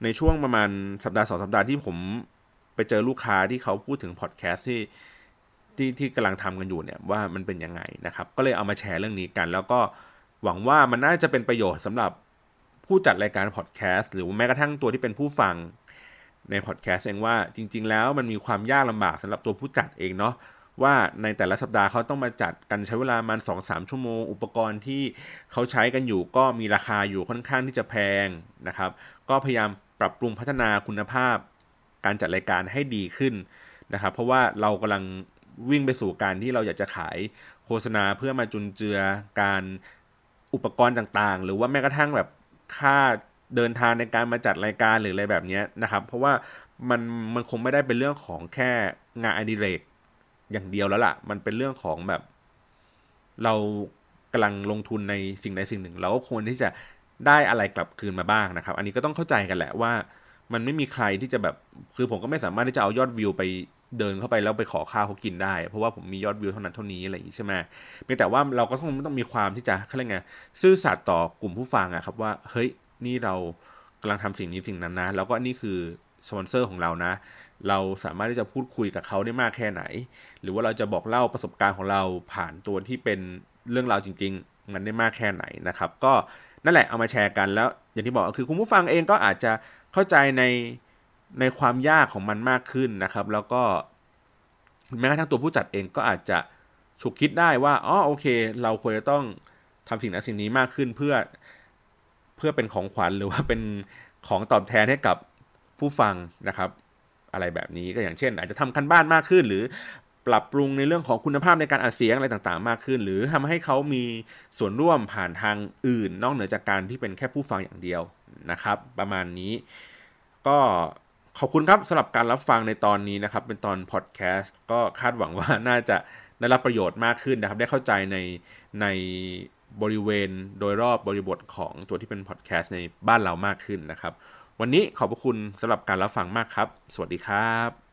Speaker 1: ในช่วงประมาณสัปดาห์สองสัปดาห์ที่ผมไปเจอลูกค้าที่เขาพูดถึงพอดแคสต์ที่ ที่ที่กำลังทำกันอยู่เนี่ยว่ามันเป็นยังไงนะครับ ก็เลยเอามาแชร์เรื่องนี้กัน แล้วก็หวังว่ามันน่าจะเป็นประโยชน์สำหรับผู้จัดรายการพอดแคสต์หรือแม้กระทั่งตัวที่เป็นผู้ฟังในพอดแคสต์เองว่าจริง ๆ แล้วมันมีความยากลำบากสำหรับตัวผู้จัดเองเนาะว่าในแต่ละสัปดาห์เขาต้องมาจัดกันใช้เวลามันสองสามชั่วโมง อุปกรณ์ที่เขาใช้กันอยู่ ก็มีราคาอยู่ค่อนข้างที่จะแพงนะครับ ก็พยายามปรับปรุงพัฒนาคุณภาพ การจัดรายการให้ดีขึ้นนะครับ เพราะว่าเรากำลัง วิ่งไปสู่การที่เราอยากจะขายโฆษณาเพื่อมาจุนเจือการอุปกรณ์ต่างๆ หรือว่าแม้กระทั่งแบบค่าเดินทางในการมาจัดรายการหรืออะไรแบบนี้นะครับ เพราะว่ามันมันคงไม่ได้เป็นเรื่องของแค่งานอดิเรกอย่างเดียวแล้วล่ะ มันเป็นเรื่องของแบบ เรากำลังลงทุนในสิ่งใดสิ่งหนึ่ง เราก็ควรที่จะได้อะไรกลับคืนมาบ้างนะครับ อันนี้ก็ต้องเข้าใจกันแหละว่า มันไม่มีใครที่จะแบบคือผมก็ไม่สามารถที่จะเอายอดวิวไป เดินเข้าไปแล้วไปขอข้าวเขากินได้ เพราะว่าผมมียอดวิวเท่านั้นเท่านี้อะไรอย่างนี้ใช่ไหมเพียงแต่ว่าเราก็ต้องต้องมีความที่จะเขาเรียกไงซื่อสัตย์ต่อกลุ่มผู้ฟังอะครับว่าเฮ้ยนี่เรากำลังทำสิ่งนี้สิ่งนั้นนะ แล้วก็นี่คือสปอนเซอร์ของเรานะ เราสามารถที่จะพูดคุยกับเขาได้มากแค่ไหน หรือว่าเราจะบอกเล่าประสบการณ์ของเราผ่านตัวที่เป็นเรื่องราวจริง ๆ มันได้มากแค่ไหนนะครับ ก็นั่นแหละเอามาแชร์กันแล้ว อย่างที่บอกคือคุณผู้ฟังเองก็อาจจะเข้าใจใน ในความยากของมันมากขึ้นนะครับ แล้วก็แม้กระทั่งตัวผู้จัดเองก็อาจจะฉุกคิดได้ว่าอ๋อโอเค เราควรจะต้องทำสิ่งนั้นสิ่งนี้มากขึ้นเพื่อเพื่อเป็นของขวัญหรือว่าเป็นของตอบแทนให้กับผู้ฟังนะครับ อะไรแบบนี้ก็อย่างเช่น อาจจะทำคันบ้านมากขึ้น หรือปรับปรุงในเรื่องของคุณภาพในการอัดเสียงอะไรต่างๆ มากขึ้น หรือทำให้เขามีส่วนร่วมผ่านทางอื่น นอกเหนือจากการที่เป็นแค่ผู้ฟังอย่างเดียวนะครับ ประมาณนี้ก็ ขอบคุณครับสำหรับการรับฟังในตอนนี้นะครับ เป็นตอนพอดแคสต์ก็คาดหวังว่าน่าจะได้รับประโยชน์มากขึ้นนะครับ ได้เข้าใจในในบริเวณโดยรอบบริบทของตัวที่เป็นพอดแคสต์ในบ้านเรามากขึ้นนะครับ วันนี้ขอบพระคุณสำหรับการรับฟังมากครับ สวัสดีครับ